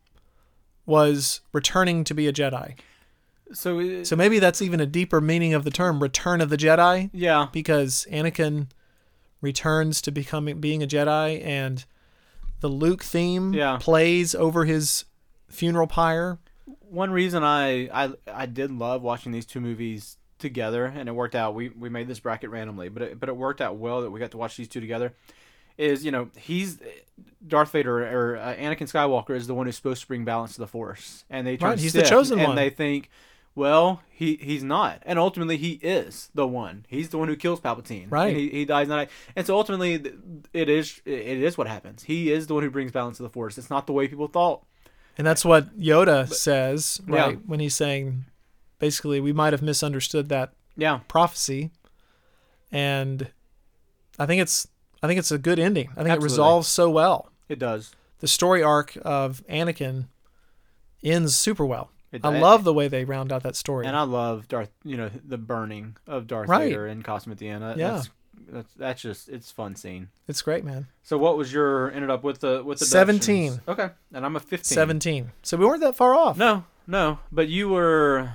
Speaker 1: was returning to be a Jedi.
Speaker 2: so, it-
Speaker 1: So maybe that's even a deeper meaning of the term "Return of the Jedi,"
Speaker 2: yeah,
Speaker 1: because Anakin returns to becoming being a Jedi, and the Luke theme
Speaker 2: Yeah.
Speaker 1: plays over his funeral pyre.
Speaker 2: one reason I, I I did love watching these two movies together, and it worked out. We we made this bracket randomly, but it, but it worked out well that we got to watch these two together. Is you know he's Darth Vader or uh, Anakin Skywalker is the one who's supposed to bring balance to the Force, and they turn
Speaker 1: Right, he's the chosen
Speaker 2: and
Speaker 1: one.
Speaker 2: they think. Well, he he's not, and ultimately he is the one. He's the one who kills Palpatine.
Speaker 1: Right.
Speaker 2: And he, he dies not, and so ultimately it is it is what happens. He is the one who brings balance to the Force. It's not the way people thought.
Speaker 1: And that's what Yoda says,
Speaker 2: Yeah.
Speaker 1: right? When he's saying, basically, we might have misunderstood that
Speaker 2: Yeah,
Speaker 1: prophecy, and I think it's I think it's a good ending. I think it resolves so well.
Speaker 2: it does.
Speaker 1: The story arc of Anakin ends super well.
Speaker 2: It,
Speaker 1: I love the way they round out that story.
Speaker 2: and I love Darth. You know, the burning of Darth
Speaker 1: Right.
Speaker 2: Vader in costume at the end. That-
Speaker 1: Yeah.
Speaker 2: that's, that's that's just it's fun scene.
Speaker 1: it's great, man.
Speaker 2: So what was your ended up with the with the
Speaker 1: 17.
Speaker 2: Okay, and I'm a 15.
Speaker 1: 17. So we weren't that far off.
Speaker 2: No, no, but you were.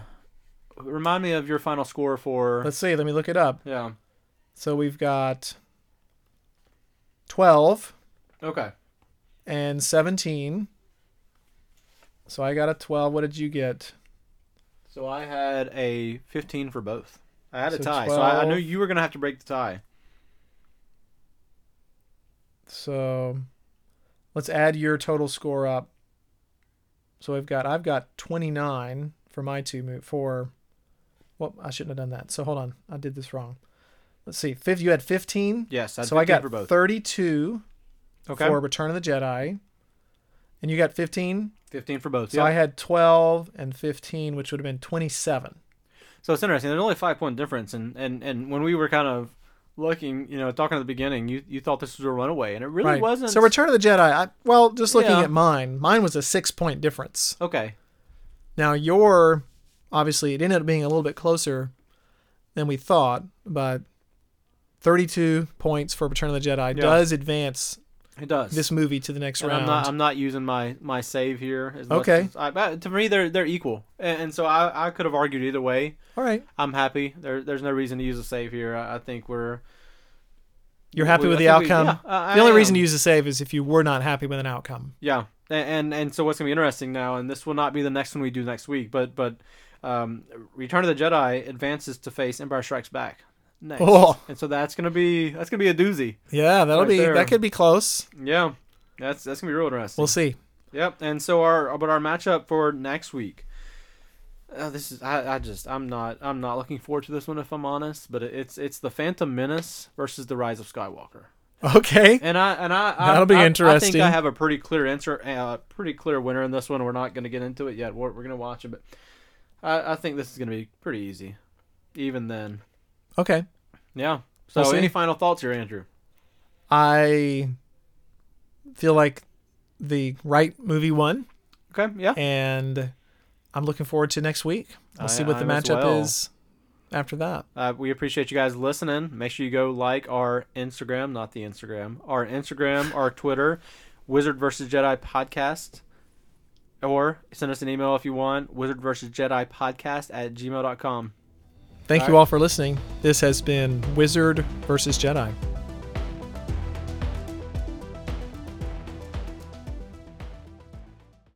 Speaker 2: Remind me of your final score for.
Speaker 1: Let's see. Let me look it up.
Speaker 2: yeah.
Speaker 1: So we've got 12
Speaker 2: Okay.
Speaker 1: and 17. So I got a 12. What did you get?
Speaker 2: So I had a 15 for both. I had a
Speaker 1: So
Speaker 2: tie, so I, I knew you were gonna have to break the tie.
Speaker 1: So let's add your total score up. So I've got I've got 29 for my two move for well, I shouldn't have done that. So hold on. I did this wrong. Let's see. Fifth you had 15.
Speaker 2: Yes, I had
Speaker 1: so I
Speaker 2: 15
Speaker 1: got
Speaker 2: for both.
Speaker 1: 32
Speaker 2: Okay.
Speaker 1: for Return of the Jedi. And you got 15.
Speaker 2: 15 for both.
Speaker 1: So
Speaker 2: Yep.
Speaker 1: I had 12 and 15, which would have been 27.
Speaker 2: So it's interesting. There's only a five point difference, and, and, and when we were kind of looking, you know, talking at the beginning, you, you thought this was a runaway, and it really
Speaker 1: right.
Speaker 2: wasn't.
Speaker 1: So Return of the Jedi, I, well, just looking
Speaker 2: Yeah.
Speaker 1: at mine, mine was a six point difference.
Speaker 2: okay.
Speaker 1: Now your, obviously, it ended up being a little bit closer than we thought, but 32 points for Return of the Jedi
Speaker 2: Yeah.
Speaker 1: does advance
Speaker 2: It does.
Speaker 1: this movie to the next
Speaker 2: and
Speaker 1: round.
Speaker 2: I'm not I'm not using my my save here. As much
Speaker 1: Okay.
Speaker 2: as I, to me, they're they're equal, and, and so I, I could have argued either way.
Speaker 1: All right.
Speaker 2: I'm happy. There there's no reason to use a save here. I, I think we're
Speaker 1: You're happy
Speaker 2: we-
Speaker 1: with
Speaker 2: I
Speaker 1: the
Speaker 2: think we-
Speaker 1: outcome.
Speaker 2: yeah, I-
Speaker 1: the only reason to use a save is if you were not happy with an outcome.
Speaker 2: Yeah, and, and and so what's gonna be interesting now, and this will not be the next one we do next week, but but um, Return of the Jedi advances to face Empire Strikes Back next,
Speaker 1: Oh.
Speaker 2: and so that's gonna be that's gonna be a doozy.
Speaker 1: Yeah, that'll
Speaker 2: Right
Speaker 1: be
Speaker 2: there.
Speaker 1: that could be close.
Speaker 2: Yeah, that's that's gonna be real interesting.
Speaker 1: We'll see.
Speaker 2: Yep, and so our but our matchup for next week. Uh, this is I, I just I'm not I'm not looking forward to this one if I'm honest, but it's it's the Phantom Menace versus the Rise of Skywalker.
Speaker 1: Okay.
Speaker 2: And I and I I-
Speaker 1: That'll be
Speaker 2: I- I think I have a pretty clear answer, uh, pretty clear winner in this one. We're not going to get into it yet. We're, we're going to watch it, but I, I think this is going to be pretty easy. Even then,
Speaker 1: Okay.
Speaker 2: Yeah. So,
Speaker 1: We'll
Speaker 2: any final thoughts here, Andrew?
Speaker 1: I feel like the right movie won,
Speaker 2: Okay, yeah.
Speaker 1: and I'm looking forward to next week. We'll
Speaker 2: I-
Speaker 1: see what the
Speaker 2: I'm
Speaker 1: matchup
Speaker 2: well.
Speaker 1: is after that.
Speaker 2: Uh, we appreciate you guys listening. Make sure you go like our Instagram, not the Instagram, our Instagram, our Twitter, Wizard versus Jedi podcast, or send us an email if you want, Wizard versus Jedi podcast at gmail.com.
Speaker 1: Thank
Speaker 2: All
Speaker 1: you
Speaker 2: right.
Speaker 1: all for listening. This has been Wizard versus Jedi.